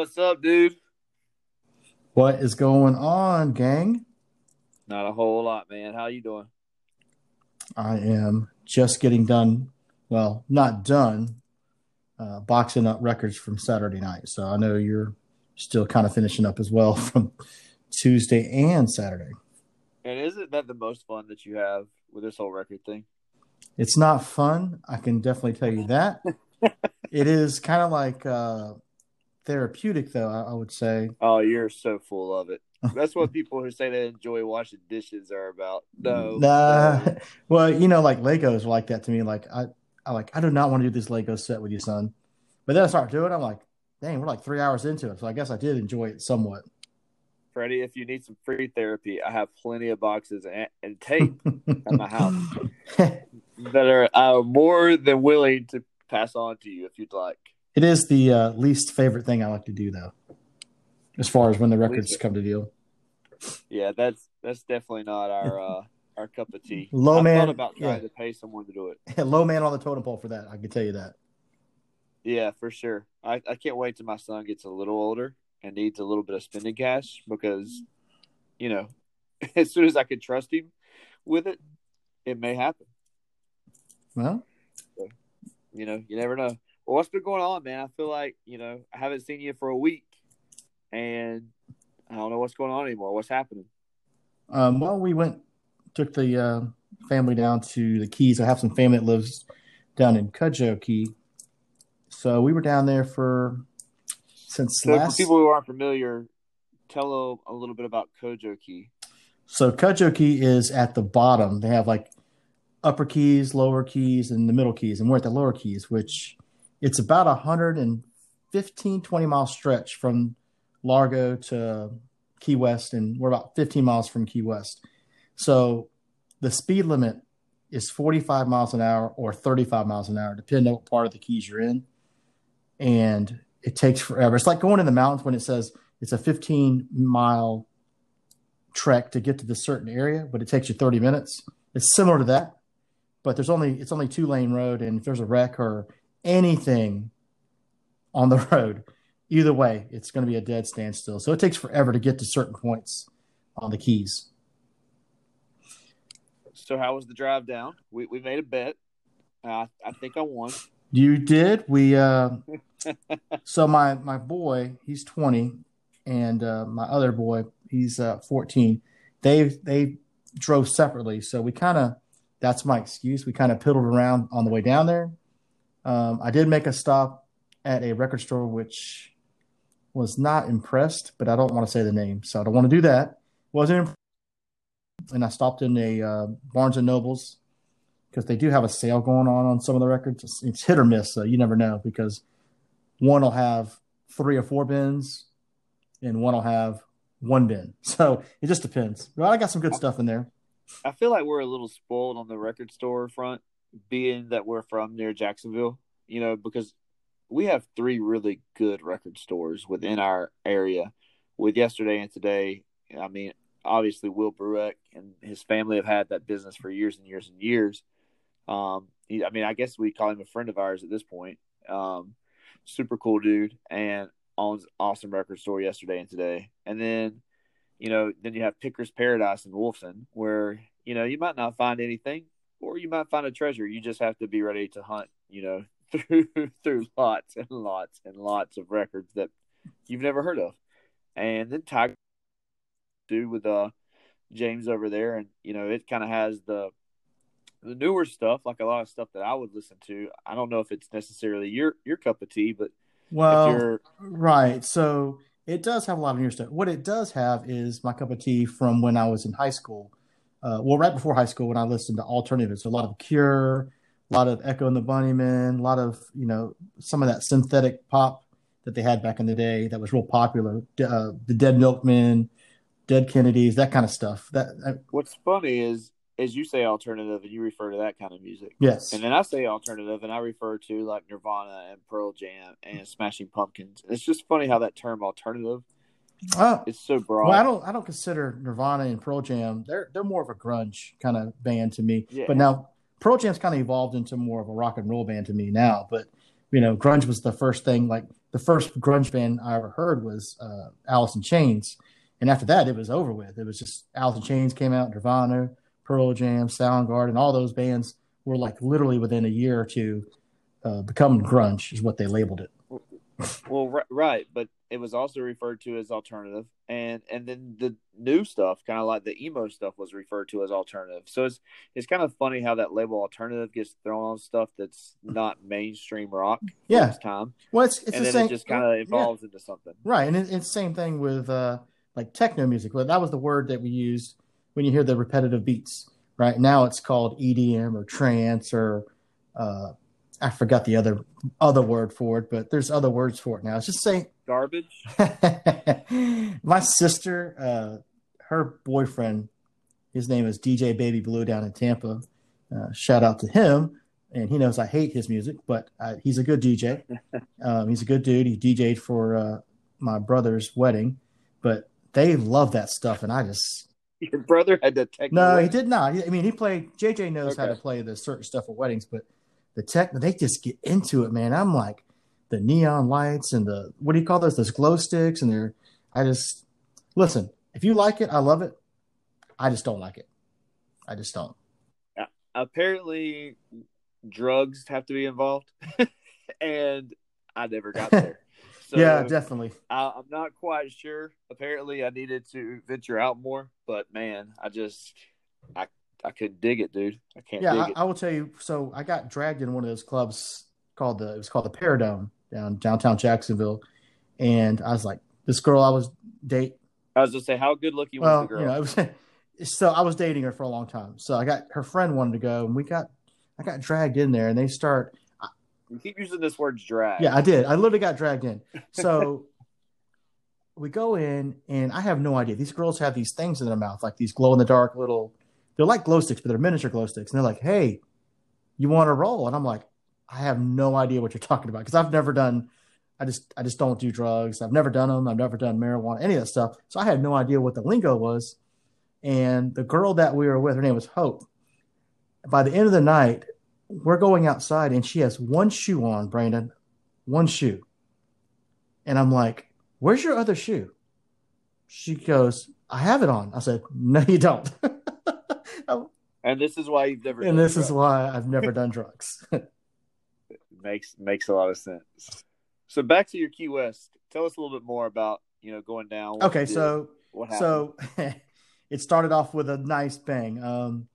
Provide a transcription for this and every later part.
What's up, dude? What is going on, gang? Not a whole lot, man. How you doing? I am just getting done. Well, not done. Uh, boxing up records from Saturday night. So I know you're still kind of finishing up as well from Tuesday and Saturday. And isn't that the most fun that you have with this whole record thing? It's not fun. I can definitely tell you that. it is kind of like uh, therapeutic, though. I, I would say. Oh, you're so full of it. That's what people who say they enjoy washing dishes are about. No, Nah. no. Well, you know, like Legos like that to me. Like I, I like I do not want to do this Lego set with you, son. But then I start doing. it, I'm like, dang, we're like three hours into it. So I guess I did enjoy it somewhat. Freddie, if you need some free therapy, I have plenty of boxes and, and tape at my house that are uh, more than willing to pass on to you if you'd like. It is the uh, least favorite thing I like to do, though, as far as when the records come to deal. Yeah, that's that's definitely not our uh, our cup of tea. Low I man- about trying yeah. to pay someone to do it. Low man on the totem pole for that. I can tell you that. Yeah, for sure. I, I can't wait till my son gets a little older and needs a little bit of spending cash because, you know, as soon as I can trust him with it, it may happen. Well, You know, you never know. Well, what's been going on, man? I feel like, you know, I haven't seen you for a week and I don't know what's going on anymore. What's happening? um, well, we went, took the uh, family down to the Keys. I have some family that lives down in Cudjoe Key, so we were down there for since So, last. for people who aren't familiar, tell a, a little bit about Cudjoe Key. So Cudjoe Key is at the bottom. They have like upper keys, lower keys, and the middle keys. And we're at the lower keys, which it's about a 115, 20 mile stretch from Largo to Key West. And we're about 15 miles from Key West. So the speed limit is 45 miles an hour or 35 miles an hour, depending on what part of the keys you're in. And it takes forever. It's like going in the mountains when it says it's a 15 mile trek to get to this certain area, but it takes you 30 minutes. It's similar to that, but there's only it's only two lane road, and if there's a wreck or anything on the road, either way, it's going to be a dead standstill. So it takes forever to get to certain points on the keys. So, how was the drive down? We, we made a bet. Uh, I think I won. You did. We uh so my my boy, he's 20 and uh my other boy, he's uh 14. They they drove separately, so we kind of that's my excuse. We kind of piddled around on the way down there. Um I did make a stop at a record store which was not impressed, but I don't want to say the name, so I don't want to do that. Wasn't imp- and I stopped in a uh, Barnes and Nobles because they do have a sale going on on some of the records. It's, it's hit or miss, so you never know because one will have three or four bins, and one will have one bin. So it just depends. But I got some good stuff in there. I feel like we're a little spoiled on the record store front, being that we're from near Jacksonville, you know, because we have three really good record stores within our area with yesterday and today. I mean, obviously, Will Brueck and his family have had that business for years and years and years. Um, he, I mean, I guess we call him a friend of ours at this point. Um, super cool dude and owns awesome record store yesterday and today. And then, you know, then you have Picker's Paradise in Wolfson, where you know you might not find anything, or you might find a treasure. You just have to be ready to hunt. You know, through through lots and lots and lots of records that you've never heard of. And then Tiger, dude, with uh James over there, and you know it kind of has the the newer stuff, like a lot of stuff that I would listen to. I don't know if it's necessarily your your cup of tea, but Well, right. So it does have a lot of newer stuff. What it does have is my cup of tea from when I was in high school. Uh, well, right before high school, when I listened to alternatives, a lot of Cure, a lot of Echo and the Bunnymen, a lot of you know some of that synthetic pop that they had back in the day that was real popular. Uh, the Dead Milkmen, Dead Kennedys, that kind of stuff. That uh, what's funny is as you say alternative and you refer to that kind of music. yes, And then I say alternative and I refer to like Nirvana and Pearl Jam and Smashing Pumpkins. It's just funny how that term alternative Oh, is so broad. Well, I don't I don't consider Nirvana and Pearl Jam. They're they're more of a grunge kind of band to me. Yeah. But now Pearl Jam's kind of evolved into more of a rock and roll band to me now. But you know, grunge was the first thing. Like the first grunge band I ever heard was uh, Alice in Chains, and after that, it was over with. It was just Alice in Chains came out, Nirvana, Pearl Jam, Soundgarden, all those bands were like literally within a year or two uh, becoming grunge, is what they labeled it. Well, right, but it was also referred to as alternative, and and then the new stuff, kind of like the emo stuff, was referred to as alternative. So it's it's kind of funny how that label alternative gets thrown on stuff that's not mainstream rock. Yeah, this time. Well, it's it's and the then same. it just kind of evolves yeah. into something. Right, and it, it's same thing with uh, like techno music. Well, that was the word that we used when you hear the repetitive beats. Right now, it's called EDM or trance or uh, I forgot the other other word for it, but there's other words for it now. It's just saying garbage. My sister, uh, her boyfriend, his name is DJ Baby Blue down in Tampa. Uh, shout out to him, and he knows I hate his music, but I, he's a good DJ. Um, he's a good dude. He DJ'd for uh, my brother's wedding, but they love that stuff, and I just your brother had to take. No, he did not. I mean, he played. JJ knows okay. how to play the certain stuff at weddings, but the tech, they just get into it, man. I'm like the neon lights and the what do you call those? Those glow sticks, and they're. I just listen. If you like it, I love it. I just don't like it. I just don't. Apparently, drugs have to be involved, and I never got there. So yeah, definitely. I, am not quite sure. Apparently, I needed to venture out more, but man, I just I I couldn't dig it, dude. I can't. Yeah, I, I, will tell you. So I got dragged in one of those clubs called the. It was called the Paradome down downtown Jacksonville, and I was like, this girl I was date. I was just say, how good looking well, was the girl? You know, was, so I was dating her for a long time. So I got her friend wanted to go, and we got, I got dragged in there, and they start. You keep using this word drag. Yeah, I did. I literally got dragged in. So we go in, and I have no idea. These girls have these things in their mouth, like these glow in the dark little they're like glow sticks, but they're miniature glow sticks. And they're like, hey, you want to roll? And I'm like, I have no idea what you're talking about because I've never done. I just I just don't do drugs. I've never done them. I've never done marijuana, any of that stuff. So I had no idea what the lingo was. And the girl that we were with, her name was Hope. By the end of the night, we're going outside and she has one shoe on, Brandon, one shoe. And I'm like, "Where's your other shoe?" She goes, "I have it on." I said, "No, you don't." and this is why you've never. And this drugs. is why I've never done drugs. makes makes a lot of sense. So back to your Key West. Tell us a little bit more about you know going down. Okay, so so it started off with a nice bang. Um,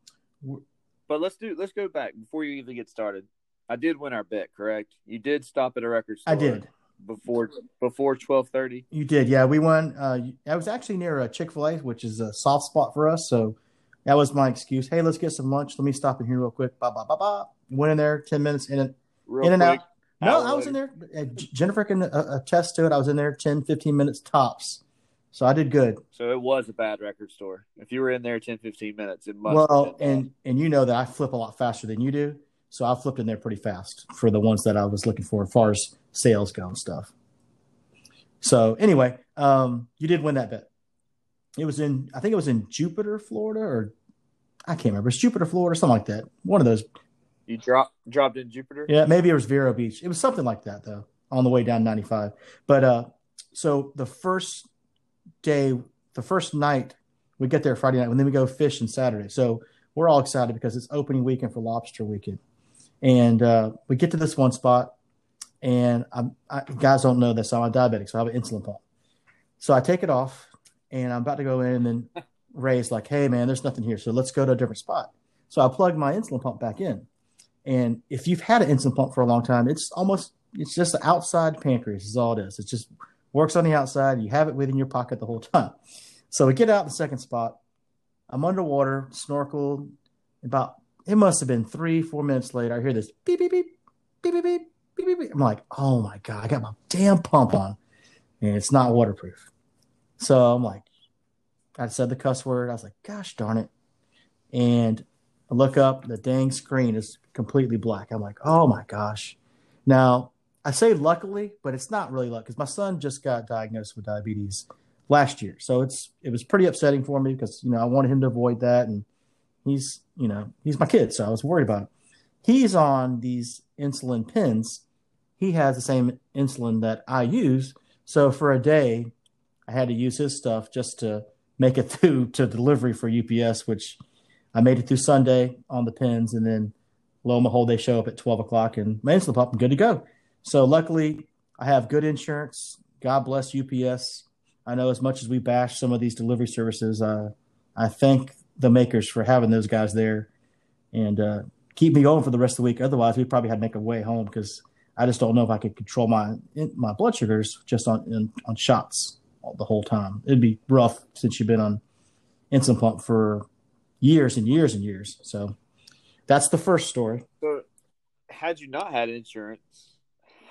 but let's do let's go back before you even get started. I did win our bet, correct? You did stop at a record store. I did before before twelve thirty. You did, yeah. We won. Uh, I was actually near a Chick Fil A, which is a soft spot for us. So that was my excuse. Hey, let's get some lunch. Let me stop in here real quick. Ba ba ba ba. Went in there, ten minutes in and real in and quick, out. No, I was in there. Uh, Jennifer can uh, attest to it. I was in there 10, 15 minutes tops. So I did good. So it was a bad record store. If you were in there 10, 15 minutes, it must. Well, and and you know that I flip a lot faster than you do, so I flipped in there pretty fast for the ones that I was looking for as far as sales go and stuff. So anyway, um, you did win that bet. It was in, I think it was in Jupiter, Florida, or I can't remember. It's Jupiter, Florida, something like that. One of those. You dropped dropped in Jupiter. Yeah, maybe it was Vero Beach. It was something like that though, on the way down 95. But uh, so the first day, the first night, we get there Friday night, and then we go fishing Saturday. So we're all excited because it's opening weekend for Lobster Weekend, and uh, we get to this one spot, and I'm, I, guys don't know this, I'm a diabetic, so I have an insulin pump. So I take it off, and I'm about to go in, and then Ray's like, "Hey, man, there's nothing here, so let's go to a different spot." So I plug my insulin pump back in, and if you've had an insulin pump for a long time, it's almost it's just the outside pancreas is all it is. It just works on the outside. You have it within your pocket the whole time. So we get out the second spot. I'm underwater, snorkel. About it must have been three, four minutes later. I hear this beep beep beep beep beep beep beep. beep. I'm like, oh my god, I got my damn pump on, and it's not waterproof. So I'm like, I said the cuss word. I was like, gosh darn it. And I look up, the dang screen is completely black. I'm like, oh my gosh. Now, I say luckily, but it's not really luck because my son just got diagnosed with diabetes last year. So it's it was pretty upsetting for me because you know I wanted him to avoid that, and he's you know he's my kid, so I was worried about him. He's on these insulin pens, he has the same insulin that I use. So for a day, I had to use his stuff just to make it through to delivery for UPS, which I made it through Sunday on the pins, and then lo and behold, they show up at 12 o'clock and my insulin pump, I'm good to go. So luckily, I have good insurance. God bless UPS. I know as much as we bash some of these delivery services, uh, I thank the makers for having those guys there and uh, keep me going for the rest of the week. Otherwise, we probably had to make a way home because I just don't know if I could control my my blood sugars just on in, on shots the whole time. It'd be rough since you've been on insulin pump for years and years and years. So that's the first story. So, had you not had insurance,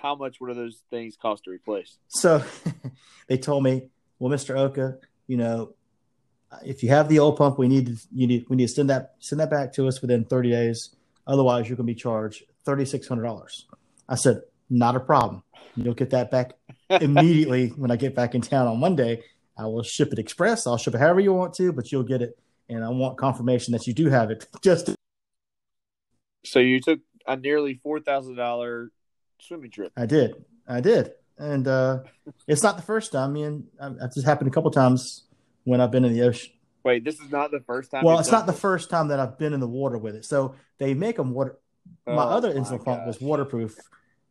how much would those things cost to replace? So, they told me, well, Mister Oka, you know, if you have the old pump, we need to you need we need to send that send that back to us within 30 days. Otherwise, you're going to be charged thirty six hundred dollars. I said, not a problem. You'll get that back immediately when I get back in town on Monday. I will ship it express. I'll ship it however you want to, but you'll get it. And I want confirmation that you do have it. Just to- so you took a nearly four thousand dollar swimming trip. I did. I did. And uh, it's not the first time. I mean, just happened a couple times when I've been in the ocean. Wait, this is not the first time. Well, it's not this? the first time that I've been in the water with it. So they make them water. Oh, my other insulin pump was waterproof,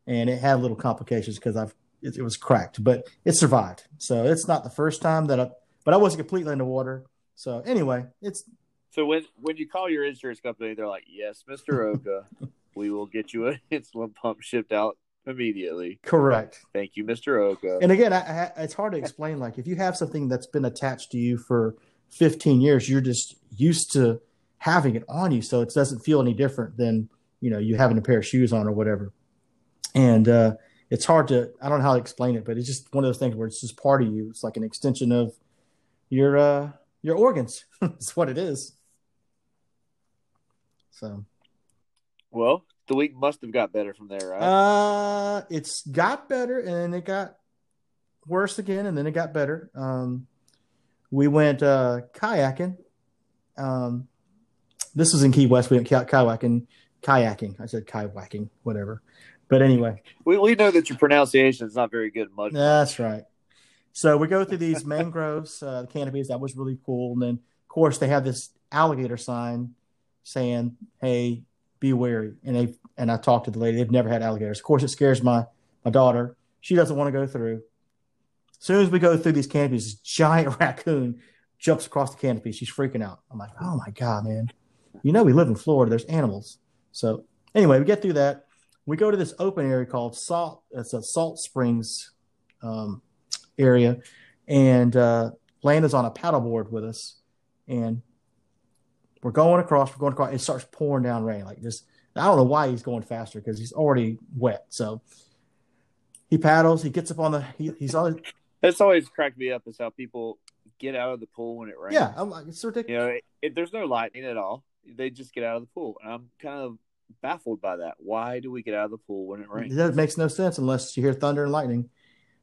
and it had little complications because I've it, it, was cracked, but it survived. So it's not the first time that I, but I wasn't completely in the water. So anyway, it's. So when when you call your insurance company, they're like, "Yes, Mister Oka, we will get you an insulin pump shipped out immediately." Correct. Thank you, Mister Oka. And again, I, I, it's hard to explain. Like if you have something that's been attached to you for 15 years, you're just used to having it on you, so it doesn't feel any different than you know you having a pair of shoes on or whatever and uh, it's hard to i don't know how to explain it but it's just one of those things where it's just part of you. It's like an extension of your uh your organs. It's what it is. So. Well the week must have got better from there right? Uh it's got better and then it got worse again and then it got better. Um we went uh kayaking. Um this was in key west. We went kayaking kayaking. I said kayaking, whatever. But anyway, we, we know that your pronunciation is not very good. Much. That's right. So we go through these mangroves, uh, the canopies. That was really cool. And then, of course, they have this alligator sign saying, "Hey, be wary." And they and I talked to the lady. They've never had alligators. Of course, it scares my my daughter. She doesn't want to go through. As soon as we go through these canopies, this giant raccoon jumps across the canopy. She's freaking out. I'm like, "Oh my god, man! You know we live in Florida. There's animals." So anyway, we get through that. We go to this open area called Salt. It's a Salt Springs um, area, and uh, Landon's on a paddleboard with us, and we're going across. We're going across. It starts pouring down rain like this. I don't know why he's going faster because he's already wet. So he paddles. He gets up on the. He, he's always. That's always cracked me up is how people get out of the pool when it rains. Yeah, I'm like, it's ridiculous. You know, if there's no lightning at all, they just get out of the pool. And I'm kind of baffled by that. Why do we get out of the pool when it rains? That makes no sense unless you hear thunder and lightning.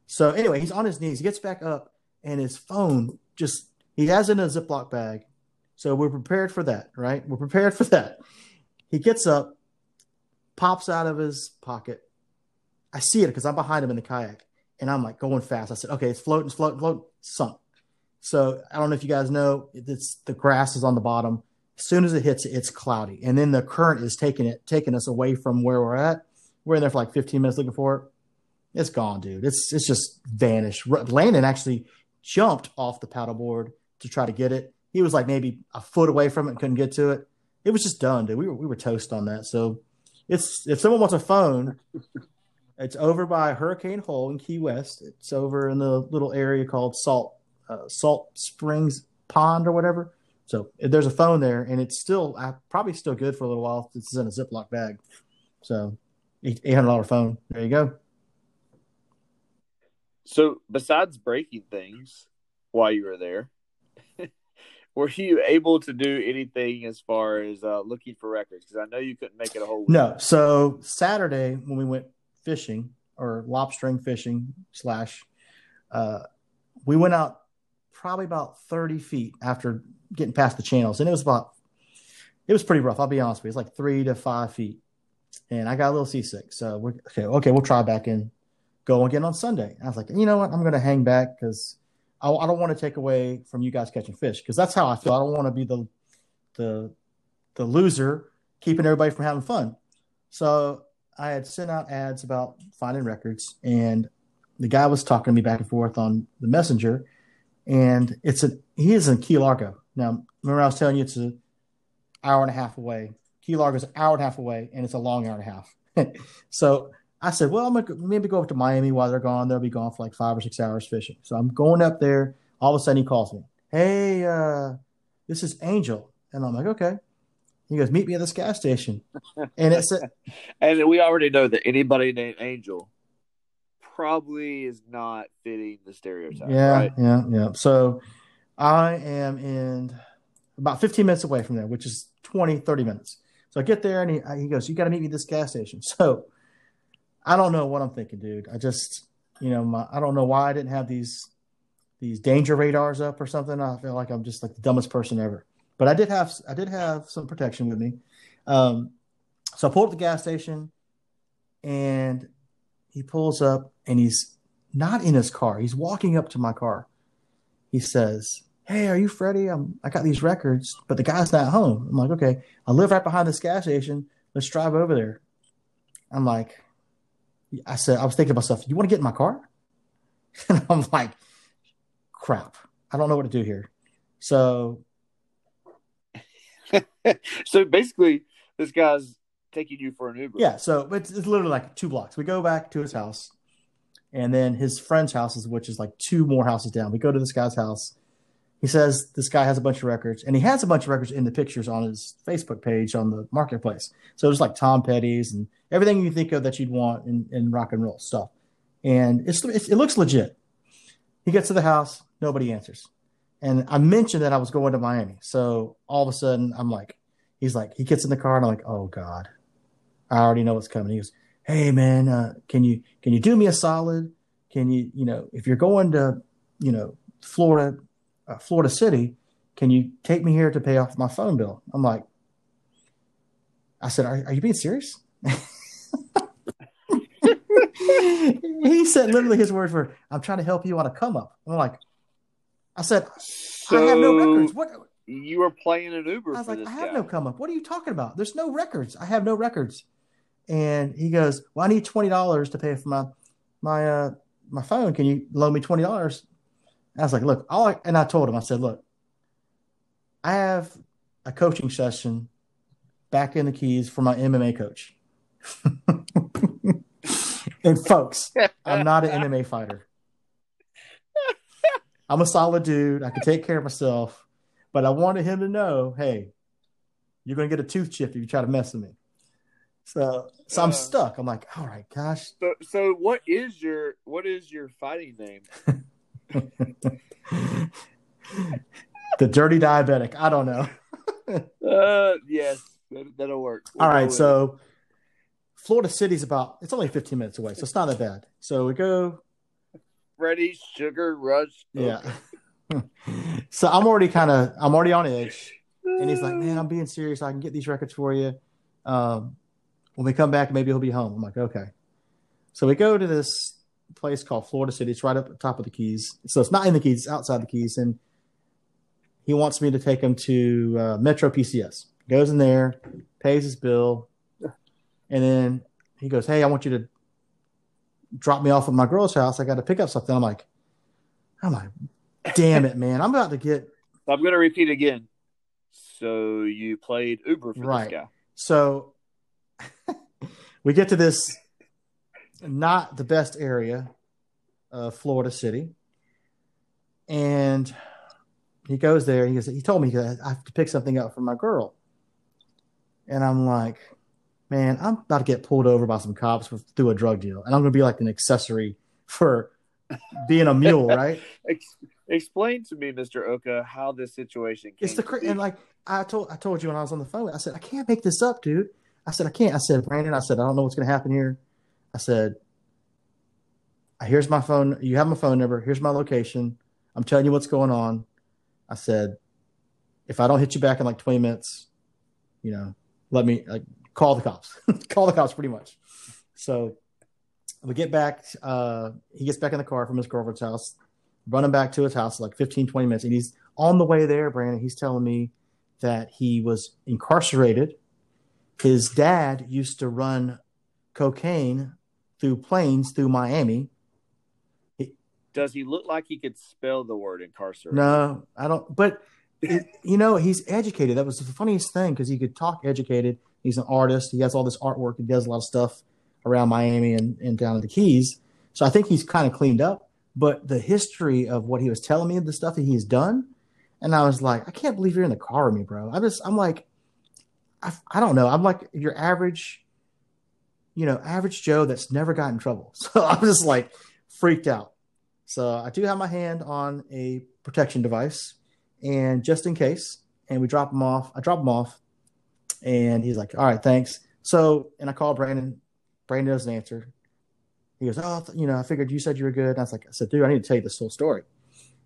So anyway, he's on his knees. He gets back up, and his phone just he has it in a Ziploc bag. So we're prepared for that, right? We're prepared for that. He gets up, pops out of his pocket. I see it because I'm behind him in the kayak, and I'm like going fast. I said, "Okay, it's floating, floating, floating, sunk." So I don't know if you guys know, it's the grass is on the bottom. As soon as it hits, it's cloudy, and then the current is taking it, taking us away from where we're at. We're in there for like 15 minutes looking for it. It's gone, dude. It's it's just vanished. Landon actually jumped off the paddleboard to try to get it. He was like maybe a foot away from it couldn't get to it. It was just done, dude. We were we were toast on that. So it's if someone wants a phone, it's over by Hurricane Hole in Key West. It's over in the little area called Salt uh, Salt Springs Pond or whatever. So there's a phone there, and it's still uh, probably still good for a little while. This is in a Ziploc bag. So eight hundred dollar phone. There you go. So besides breaking things while you were there, were you able to do anything as far as uh, looking for records? Because I know you couldn't make it a whole week. No. So Saturday when we went fishing or lobstering fishing slash, uh, we went out probably about 30 feet after getting past the channels, and it was about it was pretty rough. I'll be honest with you. It's like three to five feet, and I got a little seasick. So we're okay. Okay, we'll try back and go again on Sunday. And I was like, you know what? I'm going to hang back because I, I, don't want to take away from you guys catching fish because that's how I feel. I don't want to be the the the loser keeping everybody from having fun. So I had sent out ads about finding records, and the guy was talking to me back and forth on the messenger. And it's a he is in Key Largo. Now, remember I was telling you it's an hour and a half away. Key Largo is an hour and a half away, and it's a long hour and a half. so I said, well, I'm gonna maybe go up to Miami while they're gone. They'll be gone for like five or six hours fishing. So I'm going up there. All of a sudden, he calls me. Hey, uh, this is Angel, and I'm like, okay. He goes, meet me at this gas station, and it's a, and we already know that anybody named Angel probably is not fitting the stereotype. Yeah, right? yeah, yeah. So I am in about 15 minutes away from there, which is 20, 30 minutes. So I get there and he, he goes, You got to meet me at this gas station. So I don't know what I'm thinking, dude. I just, you know, my, I don't know why I didn't have these these danger radars up or something. I feel like I'm just like the dumbest person ever. But I did have I did have some protection with me. Um, so I pulled up the gas station and he pulls up and he's not in his car. He's walking up to my car. He says, Hey, are you Freddie? I'm, I got these records, but the guy's not home. I'm like, Okay, I live right behind this gas station. Let's drive over there. I'm like, I said, I was thinking to myself, you want to get in my car? And I'm like, crap. I don't know what to do here. So, so basically, this guy's taking you for an Uber. Yeah. So it's, it's literally like two blocks. We go back to his house, and then his friend's houses, which is like two more houses down. We go to this guy's house. He says this guy has a bunch of records, and he has a bunch of records in the pictures on his Facebook page on the marketplace. So there's like Tom Petty's and everything you think of that you'd want in, in rock and roll stuff. And it's, it's, it looks legit. He gets to the house, nobody answers. And I mentioned that I was going to Miami. So all of a sudden, I'm like, he's like, he gets in the car, and I'm like, oh God, I already know what's coming. He goes, hey man, uh, can you can you do me a solid? Can you you know if you're going to you know Florida uh, Florida City, can you take me here to pay off my phone bill? I'm like, I said, are, are you being serious? he said literally his words were, "I'm trying to help you on a come up." I'm like, I said, so I have no records. What? You were playing an Uber. I was like, I have guy. no come up. What are you talking about? There's no records. I have no records. And he goes, "Well, I need twenty dollars to pay for my my uh my phone. Can you loan me twenty dollars?" I was like, "Look, all I, and I told him, I said, look, I have a coaching session back in the Keys for my MMA coach." and folks, I'm not an MMA fighter. I'm a solid dude. I can take care of myself, but I wanted him to know, hey, you're gonna get a tooth chipped if you try to mess with me. So, so I'm uh, stuck. I'm like, all right, gosh. So, so what is your what is your fighting name? the dirty diabetic. I don't know. uh, yes, that, will work. We'll all right, so it. Florida City's about. It's only 15 minutes away, so it's not that bad. So we go. Freddie Sugar Rush. Yeah. so I'm already kind of I'm already on edge, and he's like, "Man, I'm being serious. I can get these records for you." Um, when we come back, maybe he'll be home. I'm like, okay. So we go to this place called Florida City. It's right up at the top of the Keys. So it's not in the Keys, it's outside the Keys. And he wants me to take him to uh, Metro PCS. Goes in there, pays his bill, and then he goes, "Hey, I want you to drop me off at my girl's house. I got to pick up something." I'm like, "I'm like, damn it, man! I'm about to get." I'm going to repeat again. So you played Uber for right. this guy. So we get to this not the best area of Florida City. And he goes there. He goes, he told me I have to pick something up for my girl. And I'm like, man, I'm about to get pulled over by some cops for, through a drug deal. And I'm going to be like an accessory for being a mule, right? Explain to me, Mr. Oka, how this situation came. It's the and like I told I told you when I was on the phone, I said, I can't make this up, dude. I said, I can't. I said, Brandon, I said, I don't know what's going to happen here. I said, here's my phone. You have my phone number. Here's my location. I'm telling you what's going on. I said, if I don't hit you back in like 20 minutes, you know, let me like call the cops, call the cops, pretty much. So we get back. Uh, he gets back in the car from his girlfriend's house, running back to his house like 15, 20 minutes, and he's on the way there. Brandon, he's telling me that he was incarcerated. His dad used to run cocaine through planes through Miami. Does he look like he could spell the word incarcerated? No, I don't. But it, you know, he's educated. That was the funniest thing because he could talk educated. He's an artist. He has all this artwork. He does a lot of stuff around Miami and, and down in the Keys. So I think he's kind of cleaned up. But the history of what he was telling me, of the stuff that he's done, and I was like, I can't believe you're in the car with me, bro. I just, I'm like, I, I don't know. I'm like your average, you know, average Joe that's never got in trouble. So I'm just like freaked out. So I do have my hand on a protection device, and just in case, and we drop him off. I drop him off, and he's like, "All right, thanks." So, and I call Brandon. Brandon doesn't answer. He goes, "Oh, you know, I figured you said you were good." And I was like, "I said, dude, I need to tell you this whole story."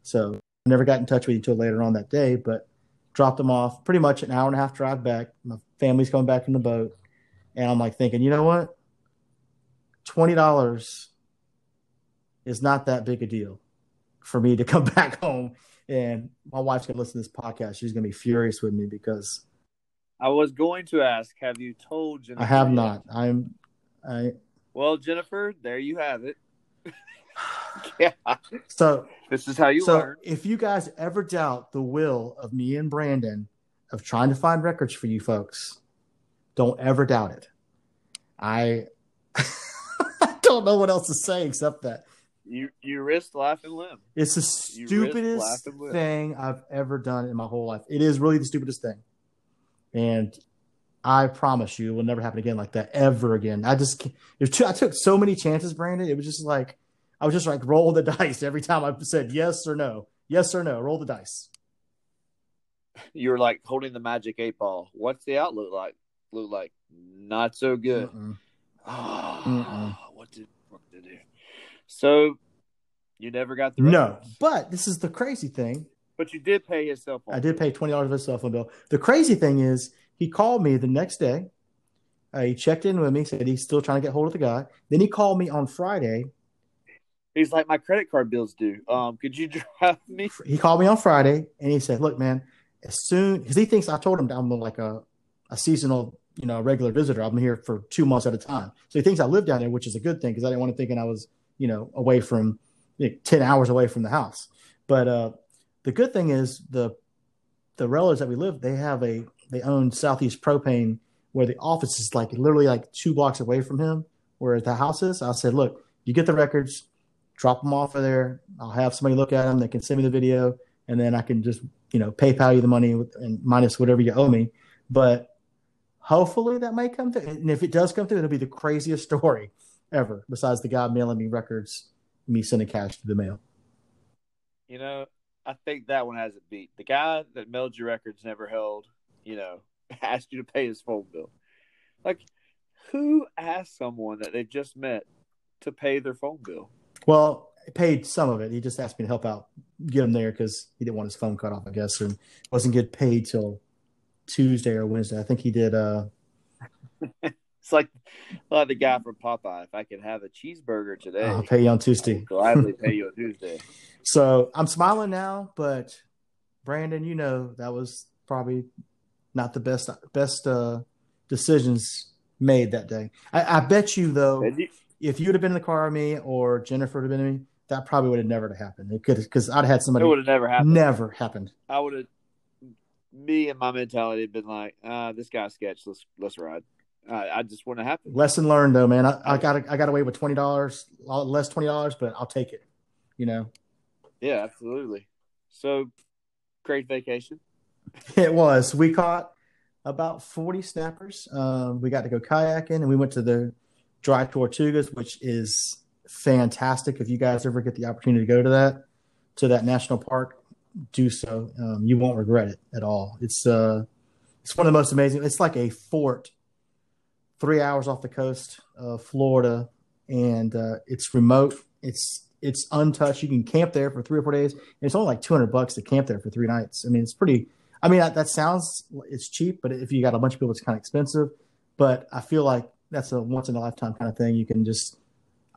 So I never got in touch with you until later on that day, but dropped him off. Pretty much an hour and a half drive back. My family's coming back from the boat, and I'm like thinking, you know what? Twenty dollars is not that big a deal for me to come back home. And my wife's gonna listen to this podcast. She's gonna be furious with me because I was going to ask, have you told Jennifer? I have not. I'm I Well, Jennifer, there you have it. yeah, so this is how you so learn. if you guys ever doubt the will of me and Brandon of trying to find records for you folks, don't ever doubt it. I I don't know what else to say except that You you risked life and limb. It's the stupidest life and limb. thing I've ever done in my whole life. It is really the stupidest thing. And I promise you it will never happen again like that ever again. I just too, I took so many chances, Brandon. It was just like I was just like roll the dice every time I said yes or no. Yes or no. Roll the dice. You were like holding the magic eight ball. What's the outlook like? Look like not so good. Mm-mm. Ah, Mm-mm. what did what did do? So you never got the No. But this is the crazy thing. but you did pay his cell phone. I did pay twenty dollars of his cell phone bill. The crazy thing is, he called me the next day. Uh, he checked in with me, said he's still trying to get hold of the guy. Then he called me on Friday. He's like, my credit card bill's due. Um, could you drive me? He called me on Friday, and he said, "Look, man, as soon because he thinks I told him I'm like a a seasonal, you know, regular visitor. I'm here for two months at a time, so he thinks I live down there, which is a good thing because I didn't want to thinking I was, you know, away from you know, ten hours away from the house. But uh, the good thing is the the relatives that we live, they have a they own Southeast Propane, where the office is like literally like two blocks away from him, where the house is. I said, look, you get the records, drop them off of there. I'll have somebody look at them. They can send me the video, and then I can just you know PayPal you the money and minus whatever you owe me. But hopefully that may come through. And if it does come through, it'll be the craziest story ever. Besides the guy mailing me records, me sending cash to the mail. You know, I think that one has it beat. The guy that mailed your records never held, you know, asked you to pay his phone bill. Like, who asked someone that they've just met to pay their phone bill? Well, paid some of it. He just asked me to help out, get him there because he didn't want his phone cut off, I guess, and wasn't get paid till Tuesday or Wednesday. I think he did. Uh, It's like, like the guy from Popeye. If I could have a cheeseburger today, I'll pay you on Tuesday. gladly pay you on Tuesday. So I'm smiling now, but Brandon, you know that was probably not the best best uh, decisions made that day. I, I bet you though, you- if you'd have been in the car with me or Jennifer would have been with me, that probably would have never happened. It could because I'd had It would have never happened. never happened. I would have. Me and my mentality had been like, uh, "This guy's sketch. Let's let's ride." I, I just wouldn't have happened. Lesson learned though, man. I, I got I got away with twenty dollars, less twenty dollars, but I'll take it. You know, Yeah, absolutely. So, great vacation. it was. We caught about forty snappers. Um, we got to go kayaking, and we went to the Dry Tortugas, which is fantastic. If you guys ever get the opportunity to go to that to that national park, do so. Um, you won't regret it at all. It's uh, it's one of the most amazing. It's like a fort, three hours off the coast of Florida, and uh, it's remote. It's it's untouched. You can camp there for three or four days, and it's only like two hundred bucks to camp there for three nights. I mean, it's pretty. I mean, that, that sounds it's cheap, but if you got a bunch of people, it's kind of expensive. but I feel like that's a once in a lifetime kind of thing. You can just,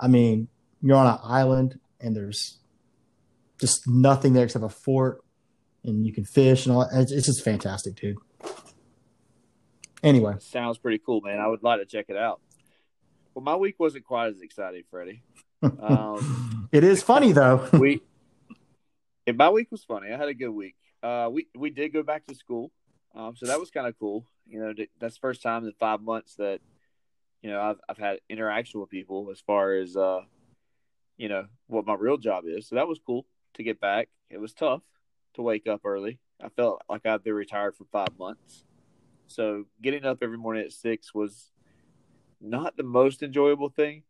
I mean, you're on an island and there's just nothing there except a fort, and you can fish and all. It's, it's just fantastic, dude. Anyway, sounds pretty cool, man. I would like to check it out. Well, my week wasn't quite as exciting, Freddie. Um, it is funny though. we, my week was funny. I had a good week. Uh, we we did go back to school, um, so that was kind of cool. You know, that's the first time in five months that you know I've I've had interaction with people as far as uh, you know what my real job is. So that was cool to get back. It was tough to wake up early. I felt like I'd been retired for five months. So getting up every morning at six was not the most enjoyable thing.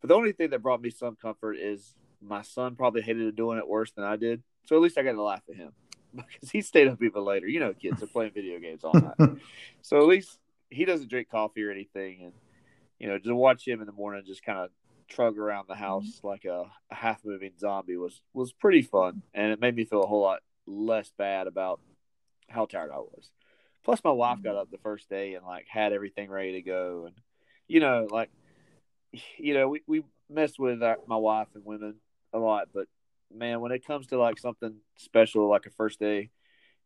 But the only thing that brought me some comfort is my son probably hated doing it worse than I did. So at least I got to laugh at him because he stayed up even later. You know, kids are playing video games all night. so at least he doesn't drink coffee or anything. And, you know, to watch him in the morning just kind of trug around the house like a, a half moving zombie was, was pretty fun. And it made me feel a whole lot less bad about how tired I was. Plus, my wife got up the first day and like had everything ready to go. And, you know, like, you know, we, we mess with our, my wife and women a lot, but man, when it comes to like something special, like a first day,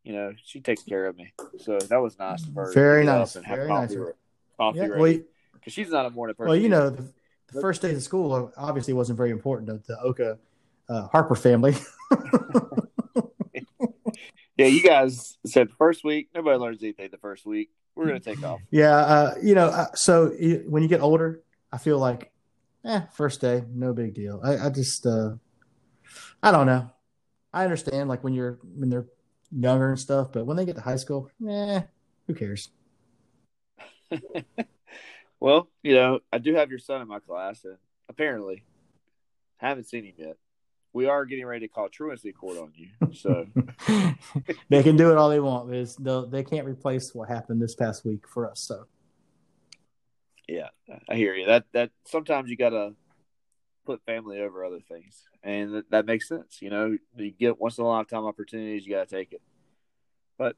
you know, she takes care of me. So that was nice of her. Very nice. Have Very coffee, nice. Coffee yeah, ready. Because she's not a morning person. Well, you know, the, the first day of school obviously wasn't very important to the Oka uh, Harper family. yeah, you guys said the first week. Nobody learns anything the first week. We're going to take off. Yeah. Uh, you know, uh, so when you get older, I feel like, eh, first day, no big deal. I, I just, uh, I don't know. I understand, like when you're when they're younger and stuff, but when they get to high school, eh, who cares? well, you know, I do have your son in my class, and apparently, haven't seen him yet. We are getting ready to call truancy court on you, so they can do it all they want. But they can't replace what happened this past week for us. So yeah, I hear you. That that sometimes you gotta put family over other things, and that, that makes sense. You know, you get once in a lifetime opportunities, you gotta take it. But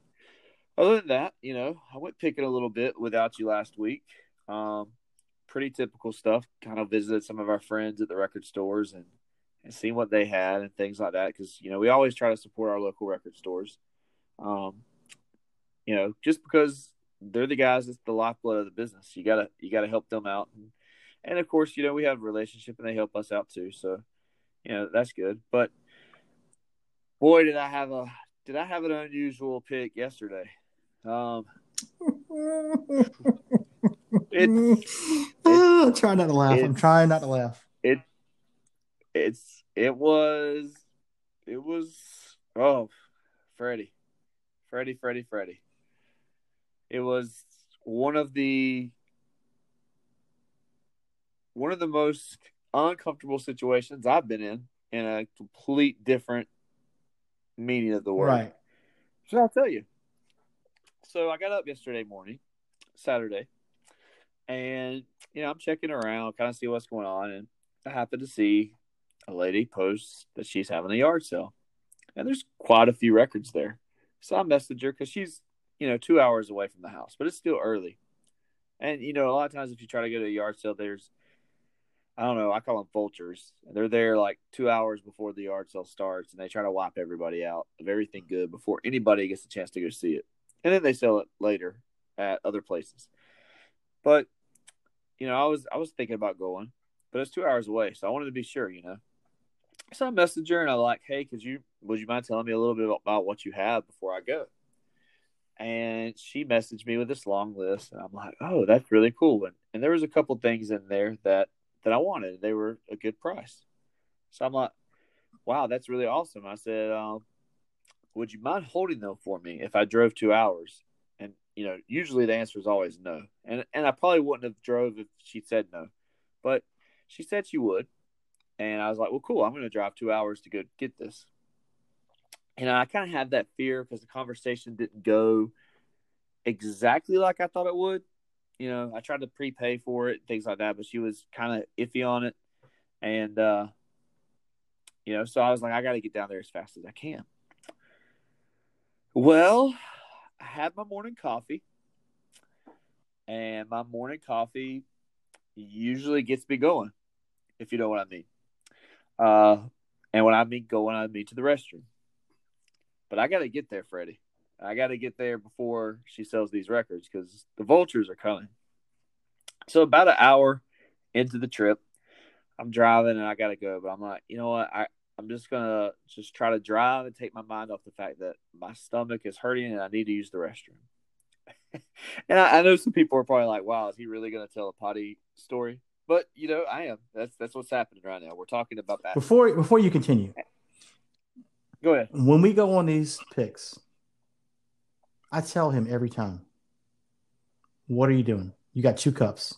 other than that, you know, I went picking a little bit without you last week. Um, pretty typical stuff. Kind of visited some of our friends at the record stores and and seen what they had and things like that. Because you know, we always try to support our local record stores. Um, you know, just because they're the guys that's the lifeblood of the business. You gotta you gotta help them out, and, and of course, you know we have a relationship and they help us out too. So, you know that's good. But boy, did I have a did I have an unusual pick yesterday? Um, it, oh, try not to laugh. I'm trying not to laugh. It it's it was it was oh Freddie, Freddie, Freddie, Freddie. It was one of the one of the most uncomfortable situations I've been in in a complete different meaning of the word. Right. So I'll tell you. So I got up yesterday morning, Saturday, and you know I'm checking around, kind of see what's going on, and I happen to see a lady post that she's having a yard sale, and there's quite a few records there. So I messaged her because she's you know, two hours away from the house, but it's still early. And you know, a lot of times if you try to go to a yard sale, there's I don't know, I call them vultures. They're there like two hours before the yard sale starts, and they try to wipe everybody out of everything good before anybody gets a chance to go see it, and then they sell it later at other places. But you know, I was I was thinking about going, but it's two hours away, so I wanted to be sure, you know. So I messaged her and I like, hey, could you would you mind telling me a little bit about what you have before I go? and she messaged me with this long list and i'm like oh that's really cool and, and there was a couple things in there that that i wanted they were a good price so i'm like wow that's really awesome i said um, would you mind holding them for me if i drove two hours you know usually the answer is always no and and i probably wouldn't have drove if she said no but she said she would and i was like well cool i'm going to drive two hours to go get this and I kind of had that fear because the conversation didn't go exactly like I thought it would. You know, I tried to prepay for it, things like that, but she was kind of iffy on it. And, uh, you know, so I was like, I got to get down there as fast as I can. Well, I had my morning coffee and my morning coffee usually gets me going, if you know what I mean. Uh, and when I mean going, I mean to the restroom. But I got to get there, Freddie. I got to get there before she sells these records because the vultures are coming. So about an hour into the trip, I'm driving and I got to go. But I'm like, you know what? I I'm just gonna just try to drive and take my mind off the fact that my stomach is hurting and I need to use the restroom. and I, I, know some people are probably like, "Wow, is he really gonna tell a potty story?" But you know, I am. That's that's what's happening right now. We're talking about that. Before before you continue, go ahead. When we go on these picks, I tell him every time, "What are you doing? You got two cups.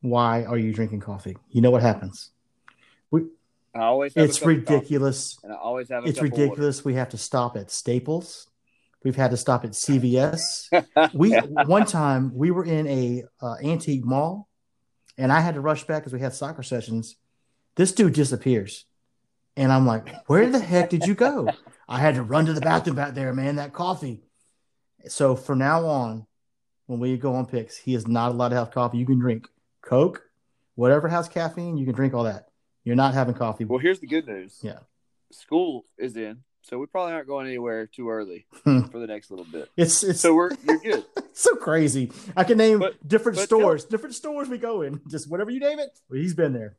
Why are you drinking coffee?" You know what happens? I always it's ridiculous. And I always have it's ridiculous. We have to stop at Staples. We've had to stop at CVS. we one time we were in a uh, antique mall, and I had to rush back because we had soccer sessions. This dude disappears, and I'm like, "Where the heck did you go?" I had to run to the bathroom back there, man. That coffee. So from now on, when we go on picks, he is not allowed to have coffee. You can drink Coke, whatever has caffeine. You can drink all that. You're not having coffee. Well, here's the good news. Yeah. School is in, so we probably aren't going anywhere too early hmm. for the next little bit. It's it's so we're you're good. so crazy. I can name but, different but stores, different stores we go in. Just whatever you name it, well, he's been there.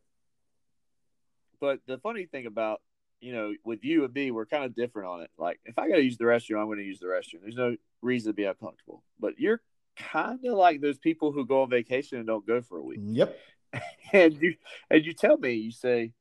But the funny thing about you know, with you and me, we're kind of different on it. Like, if I got to use the restroom, I'm going to use the restroom. There's no reason to be uncomfortable. But you're kind of like those people who go on vacation and don't go for a week. Yep. and you and you tell me, you say,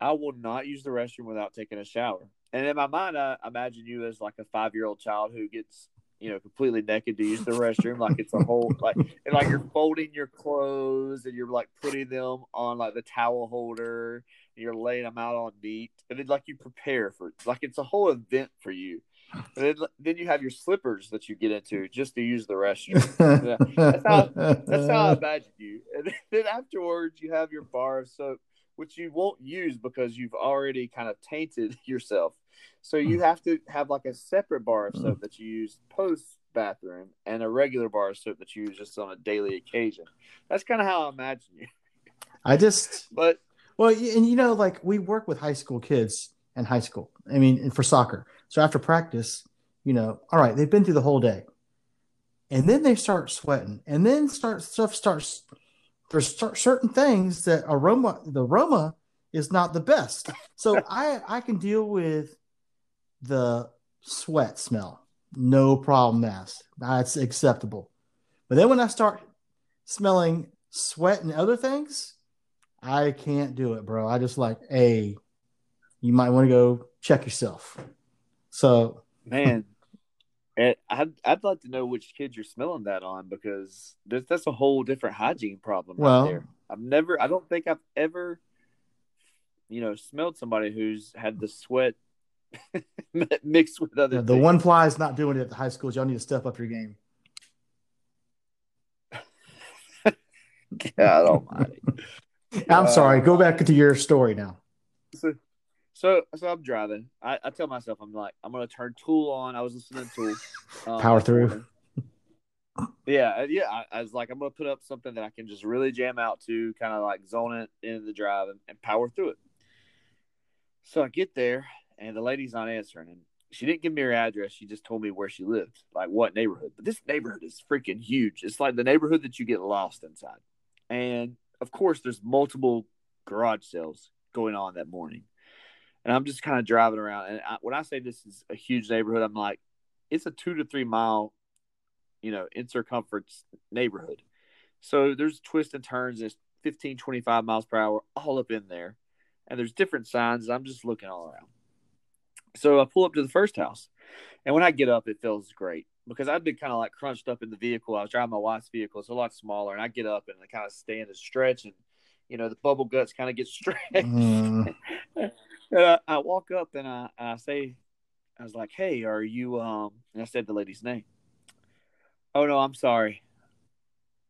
I will not use the restroom without taking a shower. And in my mind, I imagine you as like a five year old child who gets, you know, completely naked to use the restroom, like it's a whole like and like you're folding your clothes and you're like putting them on like the towel holder and you're laying them out on neat, and then like you prepare for like it's a whole event for you. And then, then you have your slippers that you get into just to use the restroom. that's how that's how I imagine you. And then afterwards, you have your bar of soap, which you won't use because you've already kind of tainted yourself. So you have to have like a separate bar of soap that you use post bathroom and a regular bar of soap that you use just on a daily occasion. That's kind of how I imagine you. I just, but well, and you know, like we work with high school kids in high school. I mean, for soccer. So after practice, you know, all right, they've been through the whole day, and then they start sweating, and then start stuff starts. There's certain things that aroma, the aroma is not the best. So I I can deal with the sweat smell, no problem. That's that's acceptable. But then when I start smelling sweat and other things, I can't do it, bro. I just like, hey, you might want to go check yourself. So, man, I'd I'd like to know which kids you're smelling that on because that's a whole different hygiene problem well, right there. I've never, I don't think I've ever, you know, smelled somebody who's had the sweat mixed with other. the one fly is not doing it at the high schools. Y'all need to step up your game. God Almighty! I'm uh, sorry. Go back to your story now. So, so, so I'm driving. I, I tell myself, I'm like, I'm gonna turn Tool on. I was listening to Tool. Um, Power through. Yeah, uh, yeah. I, I, was like, I'm gonna put up something that I can just really jam out to, kind of like zone it in the drive and, and power through it. So I get there, and the lady's not answering, and she didn't give me her address. She just told me where she lived, like what neighborhood. But this neighborhood is freaking huge. It's like the neighborhood that you get lost inside. And of course, there's multiple garage sales going on that morning and I'm just kind of driving around. And I, when I say this is a huge neighborhood, I'm like, it's a two to three mile, you know, in circumference neighborhood. So there's twists and turns. There's 15, 25 miles per hour all up in there, and there's different signs. I'm just looking all around. So I pull up to the first house, and when I get up, it feels great because I've been kind of like crunched up in the vehicle. I was driving my wife's vehicle; it's a lot smaller, and I get up and I kind of stand and stretch, and you know the bubble guts kind of get stretched. Mm. I, I, walk up and I, I say, I was like, "Hey, are you?" Um, and I said the lady's name. Oh no, I'm sorry.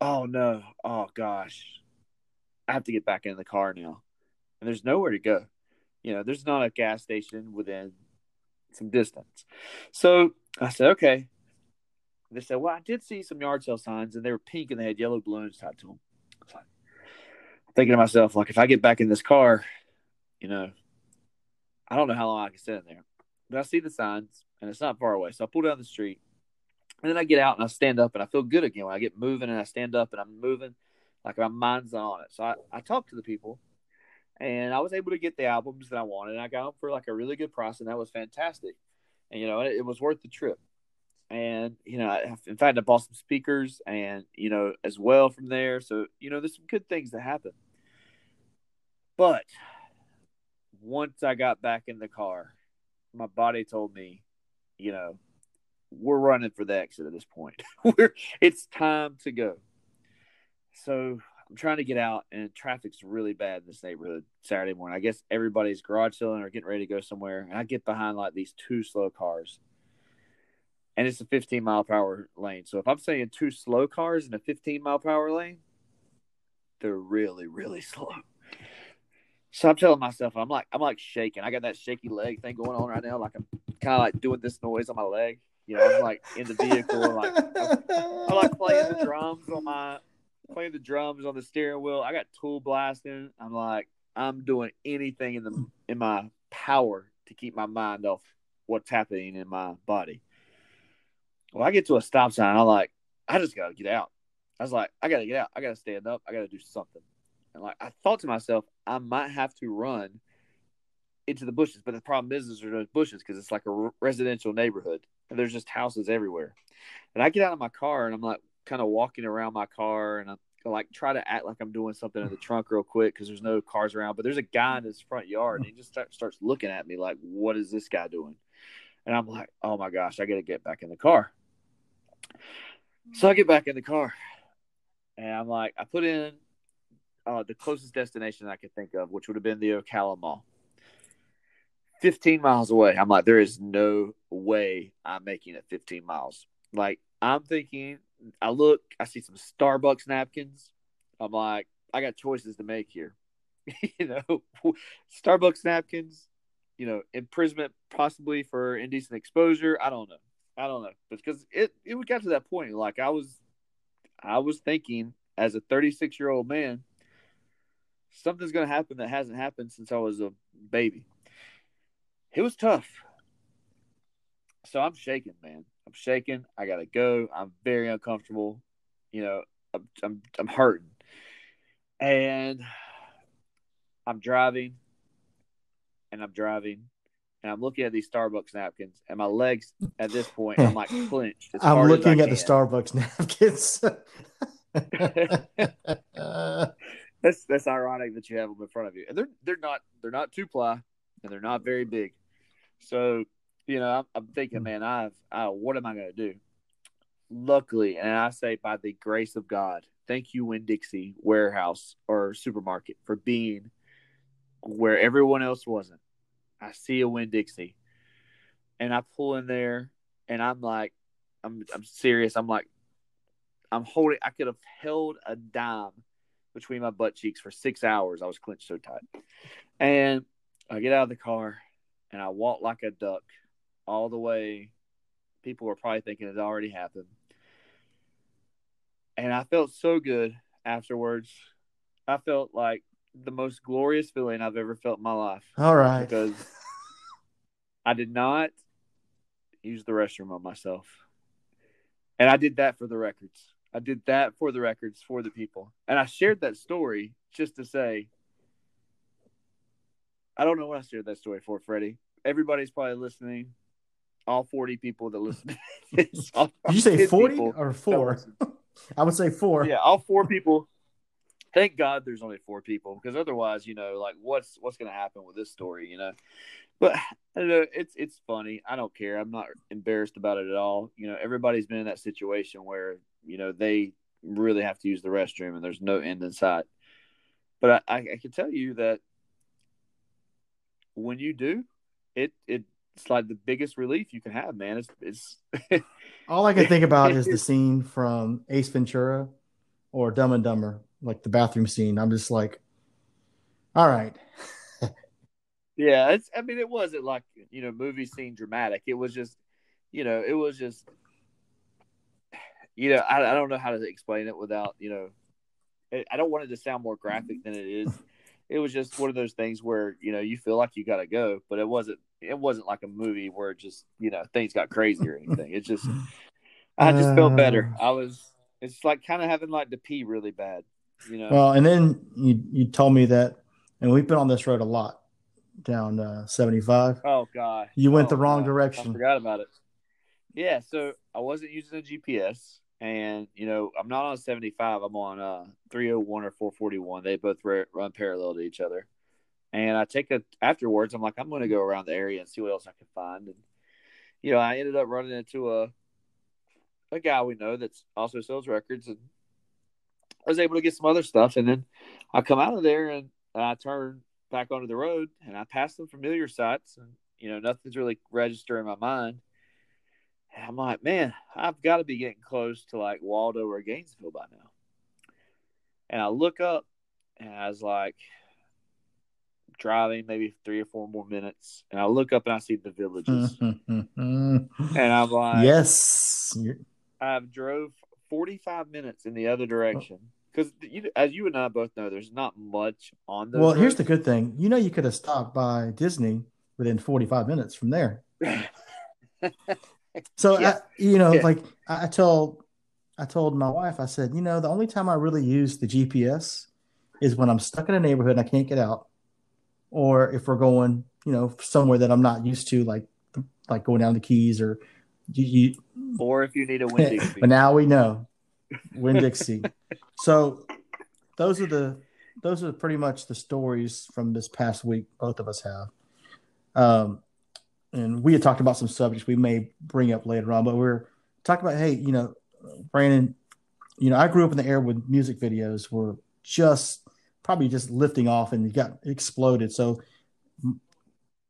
Oh no, oh gosh, I have to get back in the car now, and there's nowhere to go. You know, there's not a gas station within some distance. So I said, okay, they said, "Well, I did see some yard sale signs, and they were pink and they had yellow balloons tied to them." I was like, thinking to myself, like, if I get back in this car, you know, I don't know how long I can sit in there. But I see the signs, and it's not far away, so I pull down the street, and then I get out and I stand up, and I feel good again when I get moving, and I stand up and I'm moving, like my mind's on it. So I, I talk to the people, and I was able to get the albums that I wanted, and I got them for like a really good price, and that was fantastic. And you know, it, it was worth the trip and you know, in fact, I bought some speakers, and you know, as well from there. So you know, there's some good things that happen. But once I got back in the car, my body told me, you know, we're running for the exit at this point. we're it's time to go. So I'm trying to get out, and traffic's really bad in this neighborhood Saturday morning. I guess everybody's garage selling or getting ready to go somewhere, and I get behind like these two slow cars and it's a 15 mile per hour lane. So if I'm saying two slow cars in a 15 mile per hour lane, they're really, really slow. So I'm telling myself, I'm like, I'm like shaking. I got that shaky leg thing going on right now. Like I'm kind of like doing this noise on my leg. You know, I'm like in the vehicle, like I'm, I'm like playing the drums on my, playing the drums on the steering wheel. I got tool blasting. I'm like, I'm doing anything in the in my power to keep my mind off what's happening in my body. Well, I get to a stop sign. I'm like, I just got to get out. I was like, I got to get out. I got to stand up. I got to do something. And like, I thought to myself, I might have to run into the bushes. But the problem is, is there's no bushes because it's like a residential neighborhood and there's just houses everywhere. And I get out of my car and I'm like kind of walking around my car and I'm like try to act like I'm doing something in the trunk real quick because there's no cars around. But there's a guy in his front yard and he just start, starts looking at me like, what is this guy doing? And I'm like, oh my gosh, I got to get back in the car. So I get back in the car and I'm like, I put in uh, the closest destination I could think of, which would have been the Ocala Mall. 15 miles away. I'm like, there is no way I'm making it 15 miles. Like, I'm thinking, I look, I see some Starbucks napkins. I'm like, I got choices to make here. you know, Starbucks napkins, you know, imprisonment possibly for indecent exposure. I don't know. I don't know because it it got to that point. Like I was, I was thinking as a 36 year old man, something's going to happen that hasn't happened since I was a baby. It was tough. So I'm shaking, man. I'm shaking. I gotta go. I'm very uncomfortable. You know, I'm I'm, I'm hurting, and I'm driving, and I'm driving, and I'm looking at these Starbucks napkins, and my legs at this point, I'm like clenched. I'm looking at the Starbucks napkins. that's that's ironic that you have them in front of you, and they're they're not they're not two ply, and they're not very big. So, you know, I'm, I'm thinking, hmm. man, I've I, what am I going to do? Luckily, and I say by the grace of God, thank you, Winn Dixie warehouse or supermarket for being where everyone else wasn't I see a Winn Dixie, and I pull in there, and I'm like, I'm I'm serious. I'm like, I'm holding. I could have held a dime between my butt cheeks for six hours. I was clenched so tight, and I get out of the car, and I walk like a duck all the way. People were probably thinking it already happened, and I felt so good afterwards. I felt like the most glorious feeling I've ever felt in my life. All right. Because I did not use the restroom on myself. And I did that for the records. I did that for the records for the people. And I shared that story just to say I don't know what I shared that story for, Freddie. Everybody's probably listening. All 40 people that listen Did you say 40 or 4? I would say 4. Yeah, all 4 people thank God there's only four people because otherwise, you know, like what's what's going to happen with this story, you know? But I don't know. It's it's funny. I don't care. I'm not embarrassed about it at all. You know, everybody's been in that situation where you know they really have to use the restroom and there's no end in sight. But I, I, I can tell you that when you do, it it it's like the biggest relief you can have, man. It's it's all I can think about is the scene from Ace Ventura or Dumb and Dumber like the bathroom scene. I'm just like, all right. yeah, it's. I mean, it wasn't like you know movie scene dramatic. It was just, you know, it was just. You know, I, I don't know how to explain it without, you know, I- I don't want it to sound more graphic than it is. It was just one of those things where you know you feel like you got to go, but it wasn't. It wasn't like a movie where it just you know things got crazy or anything. It just I just felt better. I was. It's like kind of having like to pee really bad, you know. Well, and then you you told me that, and we've been on this road a lot down uh, 75. oh god, You went Oh, the wrong God. I direction. forgot about it. Yeah, so I wasn't using a GPS, and you know I'm not on 75. I'm on uh 301 or 441. They both run parallel to each other. And I take a afterwards. I'm like, I'm going to go around the area and see what else I can find. And you know, I ended up running into a a guy we know that's also sells records, and I was able to get some other stuff. And then I come out of there and I turn back onto the road, and I pass some familiar sites, and you know, nothing's really registering in my mind. And I'm like, man, I've got to be getting close to like Waldo or Gainesville by now. And I look up, and I was like, driving maybe three or four more minutes, and I look up and I see the villages, and I'm like, yes. I've drove 45 minutes in the other direction because you, as you and I both know, there's not much on the. Well, here's the good thing. You know, you could have stopped by Disney within 45 minutes from there. So, Yeah. I, you know, Yeah. like I told, I told my wife, I said, you know, the only time I really use the GPS is when I'm stuck in a neighborhood and I can't get out, or if we're going, you know, somewhere that I'm not used to, like like going down the Keys or you. you or if you need a Winn Dixie. but now we know Winn Dixie. so those are the those are pretty much the stories from this past week. Both of us have. Um, and we had talked about some subjects we may bring up later on, but we're talking about, hey, you know, Brandon, you know, I grew up in the era when music videos were just probably just lifting off and it got exploded. So,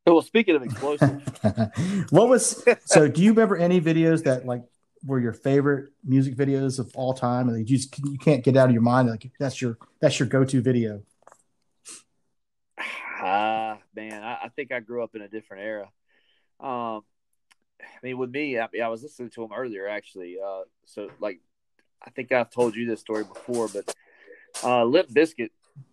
well, speaking of explosive, what was so? Do you remember any videos that like were your favorite music videos of all time, and you just you can't get out of your mind? Like that's your that's your go to video. ah man, I, I think I grew up in a different era. Um, I mean, with me, I, I was listening to him earlier actually. Uh, so like, I think I've told you this story before, but uh, Limp Bizkit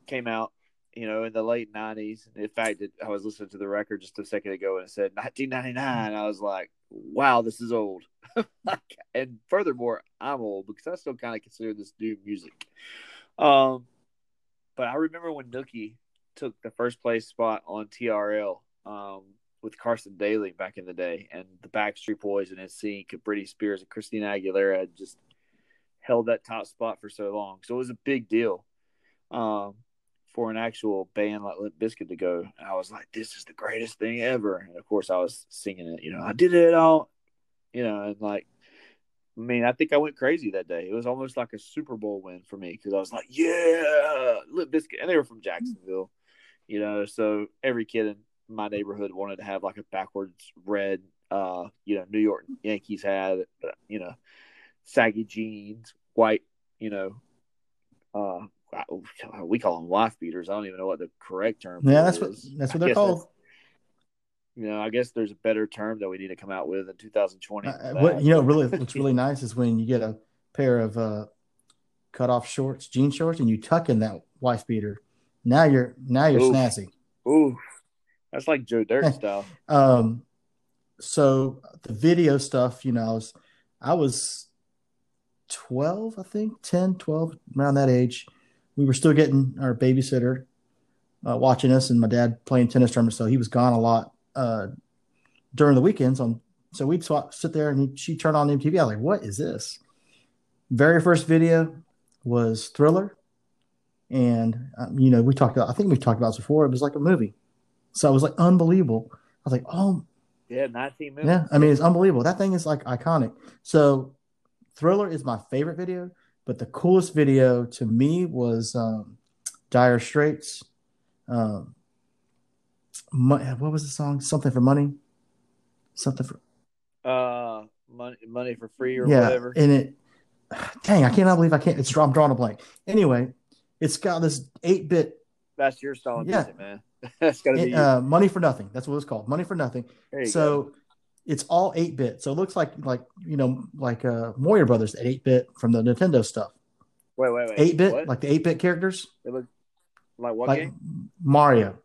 came out, you know, in the late '90s. In fact, it, I was listening to the record just a second ago, and it said 1999. I was like, wow, this is old. and furthermore, I'm old because I still kind of consider this new music. Um, but I remember when Nookie took the first place spot on TRL um, with Carson Daly back in the day, and the Backstreet Boys and NSYNC, and Britney Spears and Christina Aguilera had just held that top spot for so long. So it was a big deal um, for an actual band like Limp Bizkit to go. And I was like, "This is the greatest thing ever!" And of course, I was singing it. You know, I did it all. You know, and like. I mean, I think I went crazy that day. It was almost like a Super Bowl win for me because I was like, "Yeah, Limp Bizkit," and they were from Jacksonville, you know. So every kid in my neighborhood wanted to have like a backwards red, uh, you know, New York Yankees had, you know, saggy jeans, white, you know, uh, we call them wife beaters. I don't even know what the correct term. Yeah, that's it what is. that's what I they're called. You know, I guess there's a better term that we need to come out with in 2020. Uh, what you know, really, what's really nice is when you get a pair of uh, cut off shorts, jean shorts, and you tuck in that wife beater. Now you're now you're Oof. snazzy. Ooh, that's like Joe Dirt style. Um, so the video stuff, you know, I was, I was 12, I think 10, 12, around that age. We were still getting our babysitter uh, watching us and my dad playing tennis tournaments. So he was gone a lot uh, during the weekends on, so we'd swap, sit there and he, she'd turn on MTV. I was like, what is this? Very first video was Thriller. And, um, you know, we talked about, I think we've talked about this before. It was like a movie. So it was like unbelievable. I was like, oh Yeah, 19 minutes. yeah, I mean it's unbelievable. That thing is like iconic. So, Thriller is my favorite video, but the coolest video to me was um, Dire Straits. Um, what was the song? Something for money. Something for Uh, money, money for free or yeah, whatever. and it. Dang, I cannot believe I can't. It's I'm drawing a blank. Anyway, it's got this eight bit That's your style of Yeah. music, man. That's got to be. uh, money for nothing. That's what it's called. Money for nothing. you go. So it's all eight bit, so it looks like like you know like uh Mario Brothers eight bit from the Nintendo stuff. Wait, wait, wait. Eight bit, like the eight bit characters, It look like what like game? Mario.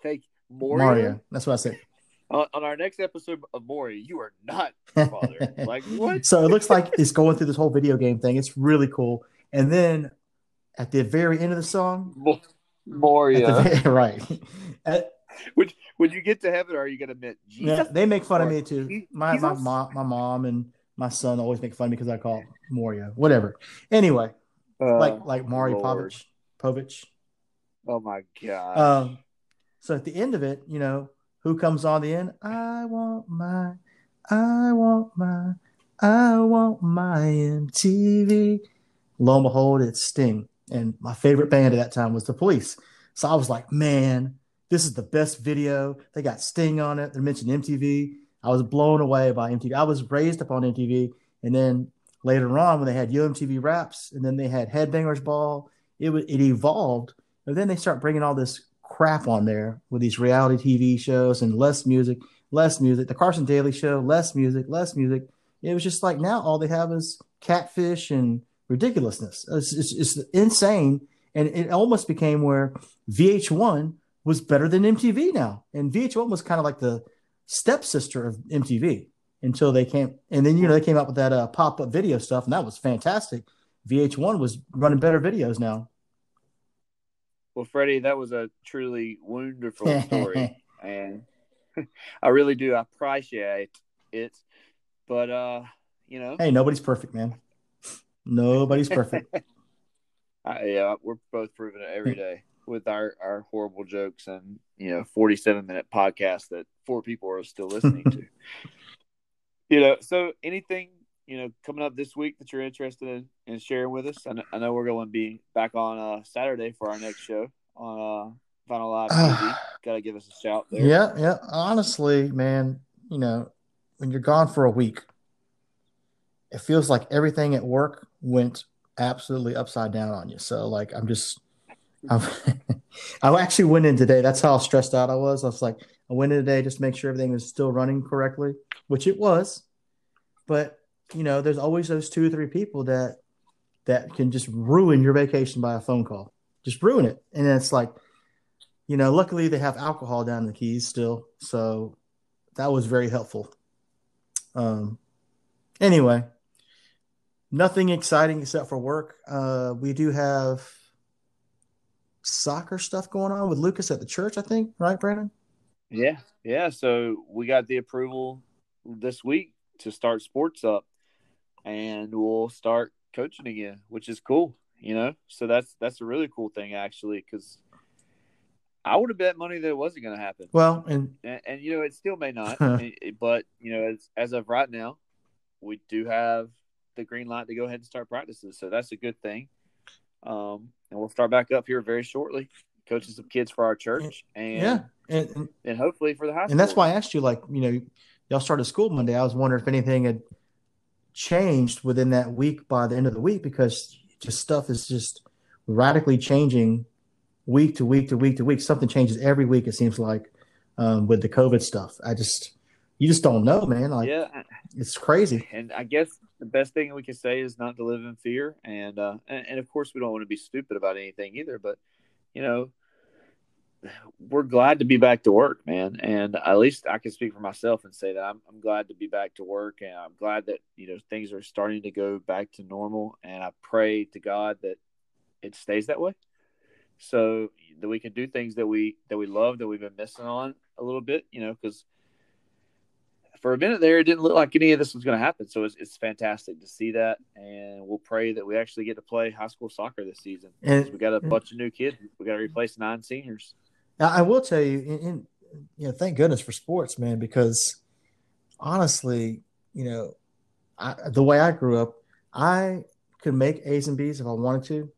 Take Mario. Mario. That's what I said. On, on our next episode of Mario, you are not father. like what? So it looks like it's going through this whole video game thing. It's really cool. And then at the very end of the song, Mo- at Mario. the right, At- Would when you get to heaven, are you gonna admit yeah, they make fun of me too. Je- My my mom, my mom and my son always make fun of me because I call him Mario. Whatever. Anyway, Uh, like like Mario Lord. Povich. Povich. Oh my god. Um, so at the end of it, you know, who comes on the end? I want my, I want my, I want my MTV. Lo and behold, it's Sting. And my favorite band at that time was the police. So I was like, man, this is the best video. They got Sting on it. They mentioned MTV. I was blown away by MTV. I was raised up on MTV. And then later on, when they had Yo MTV Raps, and then they had Headbangers Ball, it, wa- it evolved. And then they start bringing all this crap on there with these reality TV shows and less music, less music. The Carson Daly Show, less music, less music. It was just like now all they have is catfish and ridiculousness. It's, it's, it's insane. And it almost became where VH1 was better than MTV now. And VH1 was kind of like the stepsister of MTV until they came. And then, you know, they came out with that uh, pop up video stuff, and that was fantastic. VH1 was running better videos now. well, Freddie, that was a truly wonderful story, and I really do appreciate it. But uh, you know, Hey, nobody's perfect, man. Nobody's perfect. I, yeah, we're both proving it every day with our our horrible jokes and you know, forty seven minute podcast that four people are still listening to. You know, so anything you know coming up this week that you're interested in, in sharing with us? I know, I know we're going to be back on uh, Saturday for our next show on uh, Vinyl Live TV. Got to give us a shout there. yeah, yeah. Honestly, man, you know, when you're gone for a week, it feels like everything at work went absolutely upside down on you. So, like, I'm just, I'm, I actually went in today. That's how stressed out I was. I was like, I went in today just to make sure everything was still running correctly, which it was. But you know, there's always those two or three people that that can just ruin your vacation by a phone call, just ruin it. And it's like, you know, luckily they have alcohol down in the keys still, so that was very helpful. Um, anyway, nothing exciting except for work. Uh, we do have soccer stuff going on with Lucas at the church, I think, right, Brandon? Yeah, yeah. So we got the approval this week to start sports up, and we'll start coaching again, which is cool. You know, so that's that's a really cool thing actually, because I would have bet money that it wasn't going to happen, Well, and and, and you know it still may not. It- but you know, as as of right now, we do have the green light to go ahead and start practices, so that's a good thing. Um, and we'll start back up here very shortly, coaching some kids for our church, and yeah, and, and and hopefully for the high and that's why I asked you, like, you know, y'all started school Monday. I was wondering if anything had changed within that week by the end of the week because just stuff is just radically changing week to week to week to week. Something changes every week. It seems like um, with the COVID stuff. I just you just don't know, man. Like yeah, it's crazy. and I guess the best thing we can say is not to live in fear, and uh, and, and of course we don't want to be stupid about anything either. But you know, we're glad to be back to work, man. And at least I can speak for myself and say that I'm I'm glad to be back to work, and I'm glad that you know things are starting to go back to normal. And I pray to God that it stays that way, so that we can do things that we that we love that we've been missing on a little bit. You know, because for a minute there, it didn't look like any of this was going to happen. So it's, it's fantastic to see that, and we'll pray that we actually get to play high school soccer this season. And we got a bunch of new kids. We got to replace nine seniors. Now, I will tell you, in, in, you know, thank goodness for sports, man, because honestly, you know, I, the way I grew up, I could make A's and B's if I wanted to,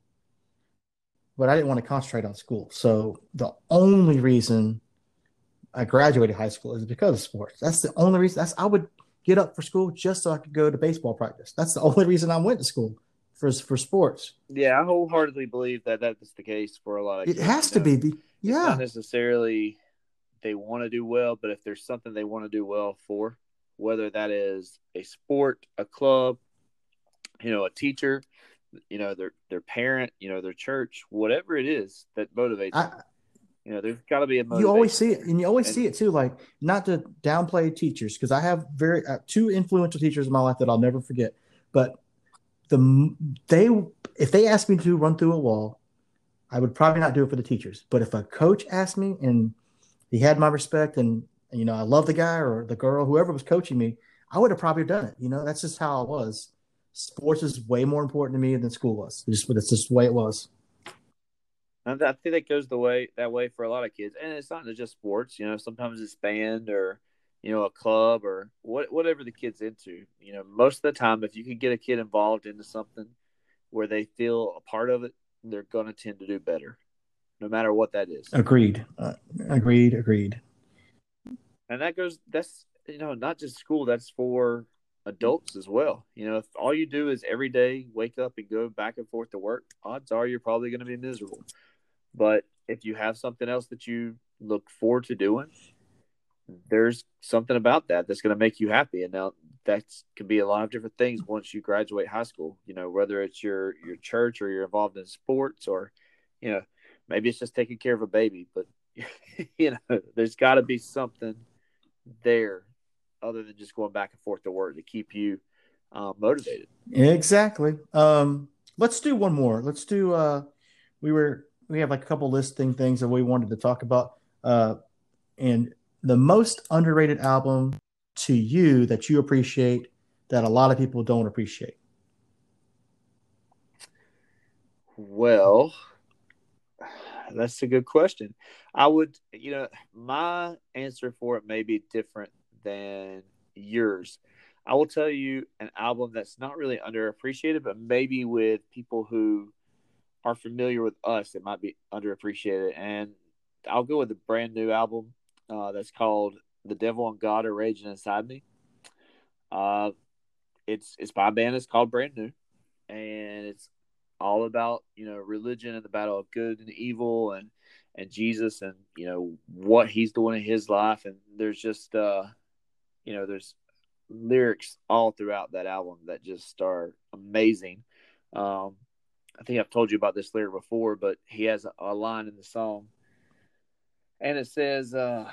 but I didn't want to concentrate on school. So the only reason I graduated high school is because of sports. That's the only reason. That's I would get up for school just so I could go to baseball practice. That's the only reason I went to school for for sports. Yeah, I wholeheartedly believe that that's the case for a lot of. Kids. It kids, has you to know. be. be- It's Yeah. not necessarily they want to do well, but if there's something they want to do well for, whether that is a sport, a club, you know, a teacher, you know, their their parent, you know, their church, whatever it is that motivates I, them. You know, there's got to be a motivation. You always see it, and you always and, see it too. Like, not to downplay teachers, because I have very uh, two influential teachers in my life that I'll never forget. But the they, if they asked me to run through a wall, I would probably not do it for the teachers. But if a coach asked me and he had my respect and you know I love the guy or the girl, whoever was coaching me, I would have probably done it. You know, that's just how I was. Sports is way more important to me than school was. It's just, it's just the way it was. And I think that goes the way that way for a lot of kids, and it's not just sports. You know, sometimes it's band or you know a club or what whatever the kid's into. You know, most of the time, if you can get a kid involved into something where they feel a part of it, they're going to tend to do better, no matter what that is. Agreed. Uh, agreed. Agreed. And that goes. That's you know not just school. That's for adults as well. You know, if all you do is every day wake up and go back and forth to work, odds are you're probably going to be miserable. But if you have something else that you look forward to doing, there's something about that that's going to make you happy. And now that can be a lot of different things once you graduate high school. You know, whether it's your your church or you're involved in sports or, you know, maybe it's just taking care of a baby. But you know, there's got to be something there other than just going back and forth to work to keep you uh, motivated. Exactly. Um, let's do one more. Let's do. Uh, we were we have like a couple listing things that we wanted to talk about. Uh, and the most underrated album to you that you appreciate that a lot of people don't appreciate? Well, that's a good question. I would, you know, my answer for it may be different than yours. I will tell you an album that's not really underappreciated, but maybe with people who are familiar with us, it might be underappreciated. And I'll go with a brand new album uh, that's called "The Devil and God Are Raging Inside Me." Uh, it's it's by a band. It's called Brand New, and it's all about you know religion and the battle of good and evil and and Jesus and you know what he's doing in his life. And there's just uh, you know there's lyrics all throughout that album that just are amazing. Um, I think I've told you about this lyric before, but he has a, line in the song, and it says, uh,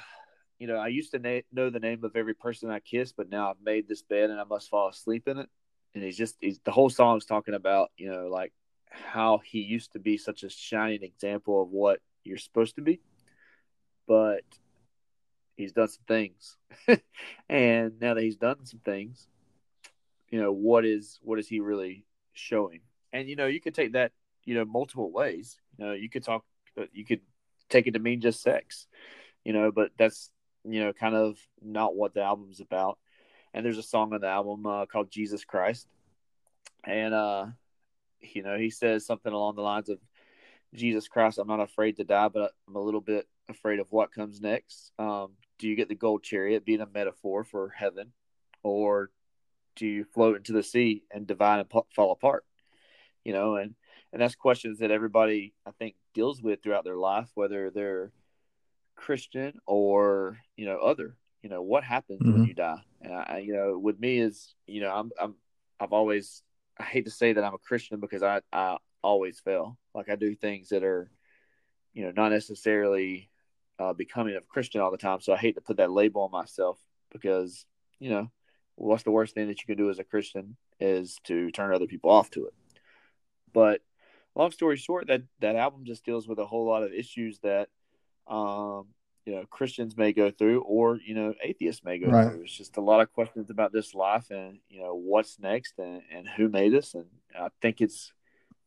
"You know, I used to na- know the name of every person I kissed, but now I've made this bed and I must fall asleep in it." And he's just he's the whole song is talking about you know like how he used to be such a shining example of what you're supposed to be, but he's done some things, and now that he's done some things, you know what is what is he really showing? And you know you could take that you know multiple ways. You know, you could talk, you could take it to mean just sex, you know, but that's you know kind of not what the album's about. And there's a song on the album uh, called Jesus Christ, and uh, you know he says something along the lines of Jesus Christ, I'm not afraid to die, but I'm a little bit afraid of what comes next. Um, do you get the gold chariot being a metaphor for heaven, or do you float into the sea and divide and fall apart? You know, and and that's questions that everybody I think deals with throughout their life, whether they're Christian or you know other. You know what happens mm-hmm. when you die, and I, you know, with me is you know I'm I'm I've always I hate to say that I'm a Christian because I I always fail. Like I do things that are, you know, not necessarily uh, becoming a Christian all the time. So I hate to put that label on myself because you know what's the worst thing that you can do as a Christian is to turn other people off to it. But long story short, that that album just deals with a whole lot of issues that um, you know Christians may go through, or you know atheists may go right. through. It's just a lot of questions about this life and you know what's next and, and who made us. And I think it's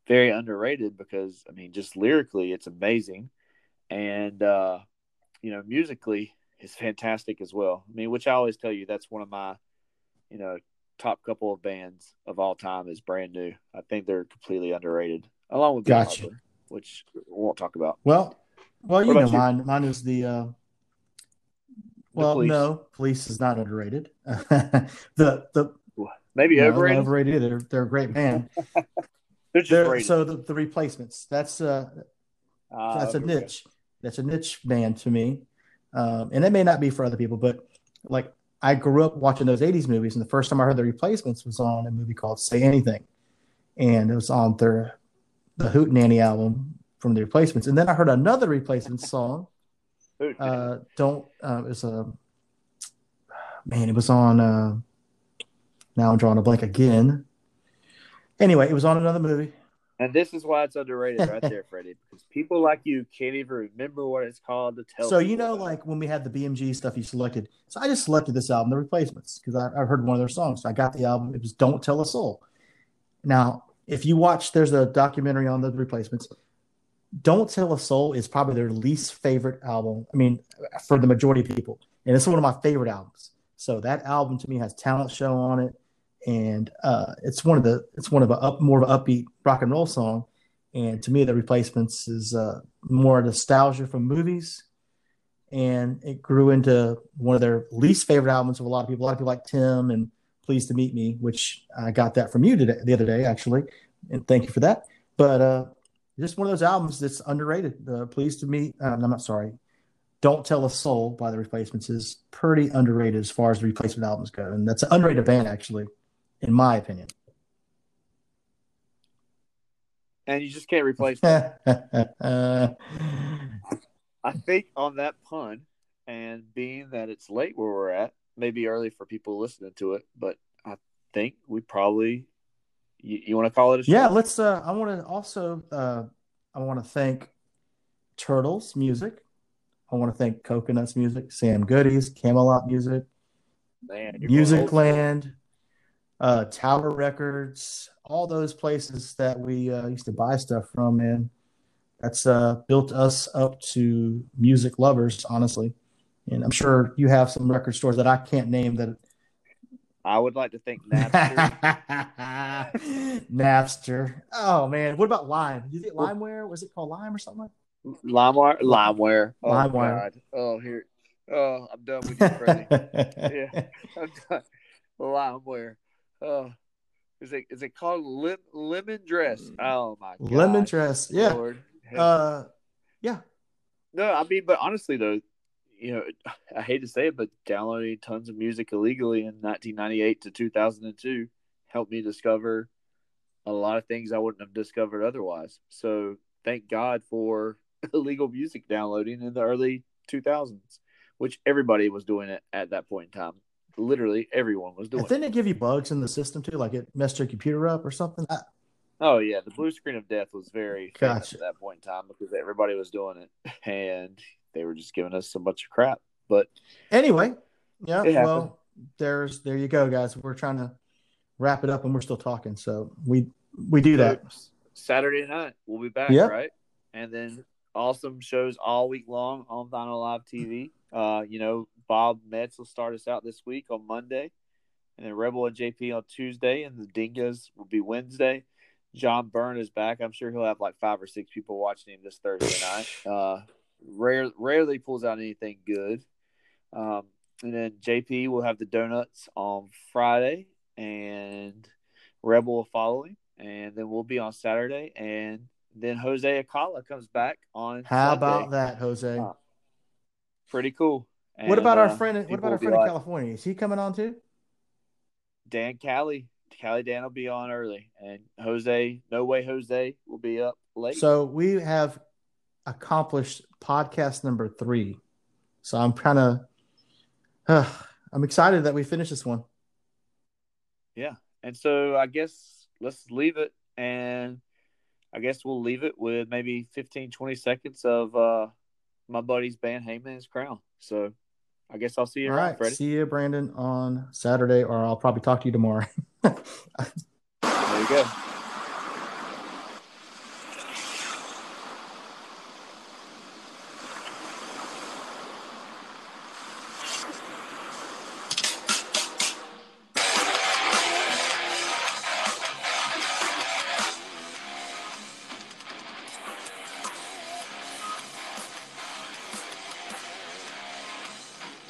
very underrated because I mean, just lyrically, it's amazing, and uh, you know musically, it's fantastic as well. I mean, which I always tell you that's one of my you know top couple of bands of all time is brand new. I think they're completely underrated, along with gotcha. Which we won't talk about. Well, well, you know, you? mine mine is the. Uh, well, police. no, police is not underrated. the the maybe no, overrated. Overrated. They're they're a great band. they're they're, so the, the replacements. That's uh, uh that's a niche. That's a niche band to me. um, and it may not be for other people, but like I grew up watching those '80s movies, and the first time I heard the Replacements was on a movie called "Say Anything," and it was on their the Hootenanny album from the Replacements, and then I heard another Replacements song. Uh, don't uh, it was a man. It was on. Uh, now I'm drawing a blank again. Anyway, it was on another movie. And this is why it's underrated right there, Freddie, because people like you can't even remember what it's called to tell. So you know, like when we had the BMG stuff, you selected. So I just selected this album, The Replacements, because I, I heard one of their songs. So I got the album. It was "Don't Tell a Soul." Now, if you watch, there's a documentary on the Replacements. "Don't Tell a Soul" is probably their least favorite album. I mean, for the majority of people, and it's one of my favorite albums. So that album to me has talent show on it and uh, it's one of the it's one of a up more of an upbeat rock and roll song. And to me, the replacements is uh, more nostalgia from movies, and it grew into one of their least favorite albums of a lot of people. A lot of people like Tim and Pleased to Meet Me, which I got that from you today, the other day actually, and thank you for that. But uh, just one of those albums that's underrated. Uh, Pleased to Meet, uh, I'm not sorry. Don't Tell a Soul by the Replacements is pretty underrated as far as the replacement albums go, and that's an underrated band actually in my opinion. And you just can't replace that. I think on that pun, and being that it's late where we're at, maybe early for people listening to it, but I think we probably you, you want to call it a show? Yeah, let's uh I want to also uh I want to thank Turtles Music. I want to thank Coconuts Music, Sam Goodies, Camelot Music, Man, Music Land, uh, Tower Records, all those places that we uh, used to buy stuff from, man. That's uh, built us up to music lovers, honestly. And I'm sure you have some record stores that I can't name that. I would like to think Napster. Napster. Oh man, what about Lime? You think LimeWire was it called Lime or something like? LimeWire. LimeWire. Oh, LimeWire. God. Oh here. Oh, I'm done with you, Freddie. yeah, I'm done. LimeWire. Oh, is it is it called lim, lemon dress? Mm. Oh my god, lemon dress. Yeah. Lord. Uh, yeah. No, I mean, but honestly though, you know, I hate to say it, but downloading tons of music illegally in 1998 to 2002 helped me discover a lot of things I wouldn't have discovered otherwise. So thank God for illegal music downloading in the early 2000s, which everybody was doing it at that point in time literally everyone was doing. And didn't it give you bugs in the system too? Like it messed your computer up or something? I... Oh yeah, the blue screen of death was very gotcha. at that point in time because everybody was doing it, and they were just giving us a bunch of crap. But anyway, yeah, well, there's there you go, guys. We're trying to wrap it up, and we're still talking, so we we do that. Saturday night, we'll be back, yep. right? And then awesome shows all week long on Vinyl Live TV. Uh, you know, Bob Metz will start us out this week on Monday, and then Rebel and JP on Tuesday, and the Dingas will be Wednesday. John Byrne is back. I'm sure he'll have like five or six people watching him this Thursday night. Uh, rare, rarely pulls out anything good. Um, and then JP will have the donuts on Friday, and Rebel will follow him, and then we'll be on Saturday, and then Jose Acala comes back on. How Sunday. about that, Jose? Uh, pretty cool. And, what about our uh, friend? What about our friend in California? Is he coming on too? Dan Callie, Callie Dan will be on early, and Jose, no way, Jose will be up late. So we have accomplished podcast number three. So I'm kind of, uh, I'm excited that we finished this one. Yeah, and so I guess let's leave it, and I guess we'll leave it with maybe 15, 20 seconds of uh, my buddy's band Hangman's Crown. So I guess I'll see you. All around, right. Freddie. See you, Brandon, on Saturday, or I'll probably talk to you tomorrow. there you go.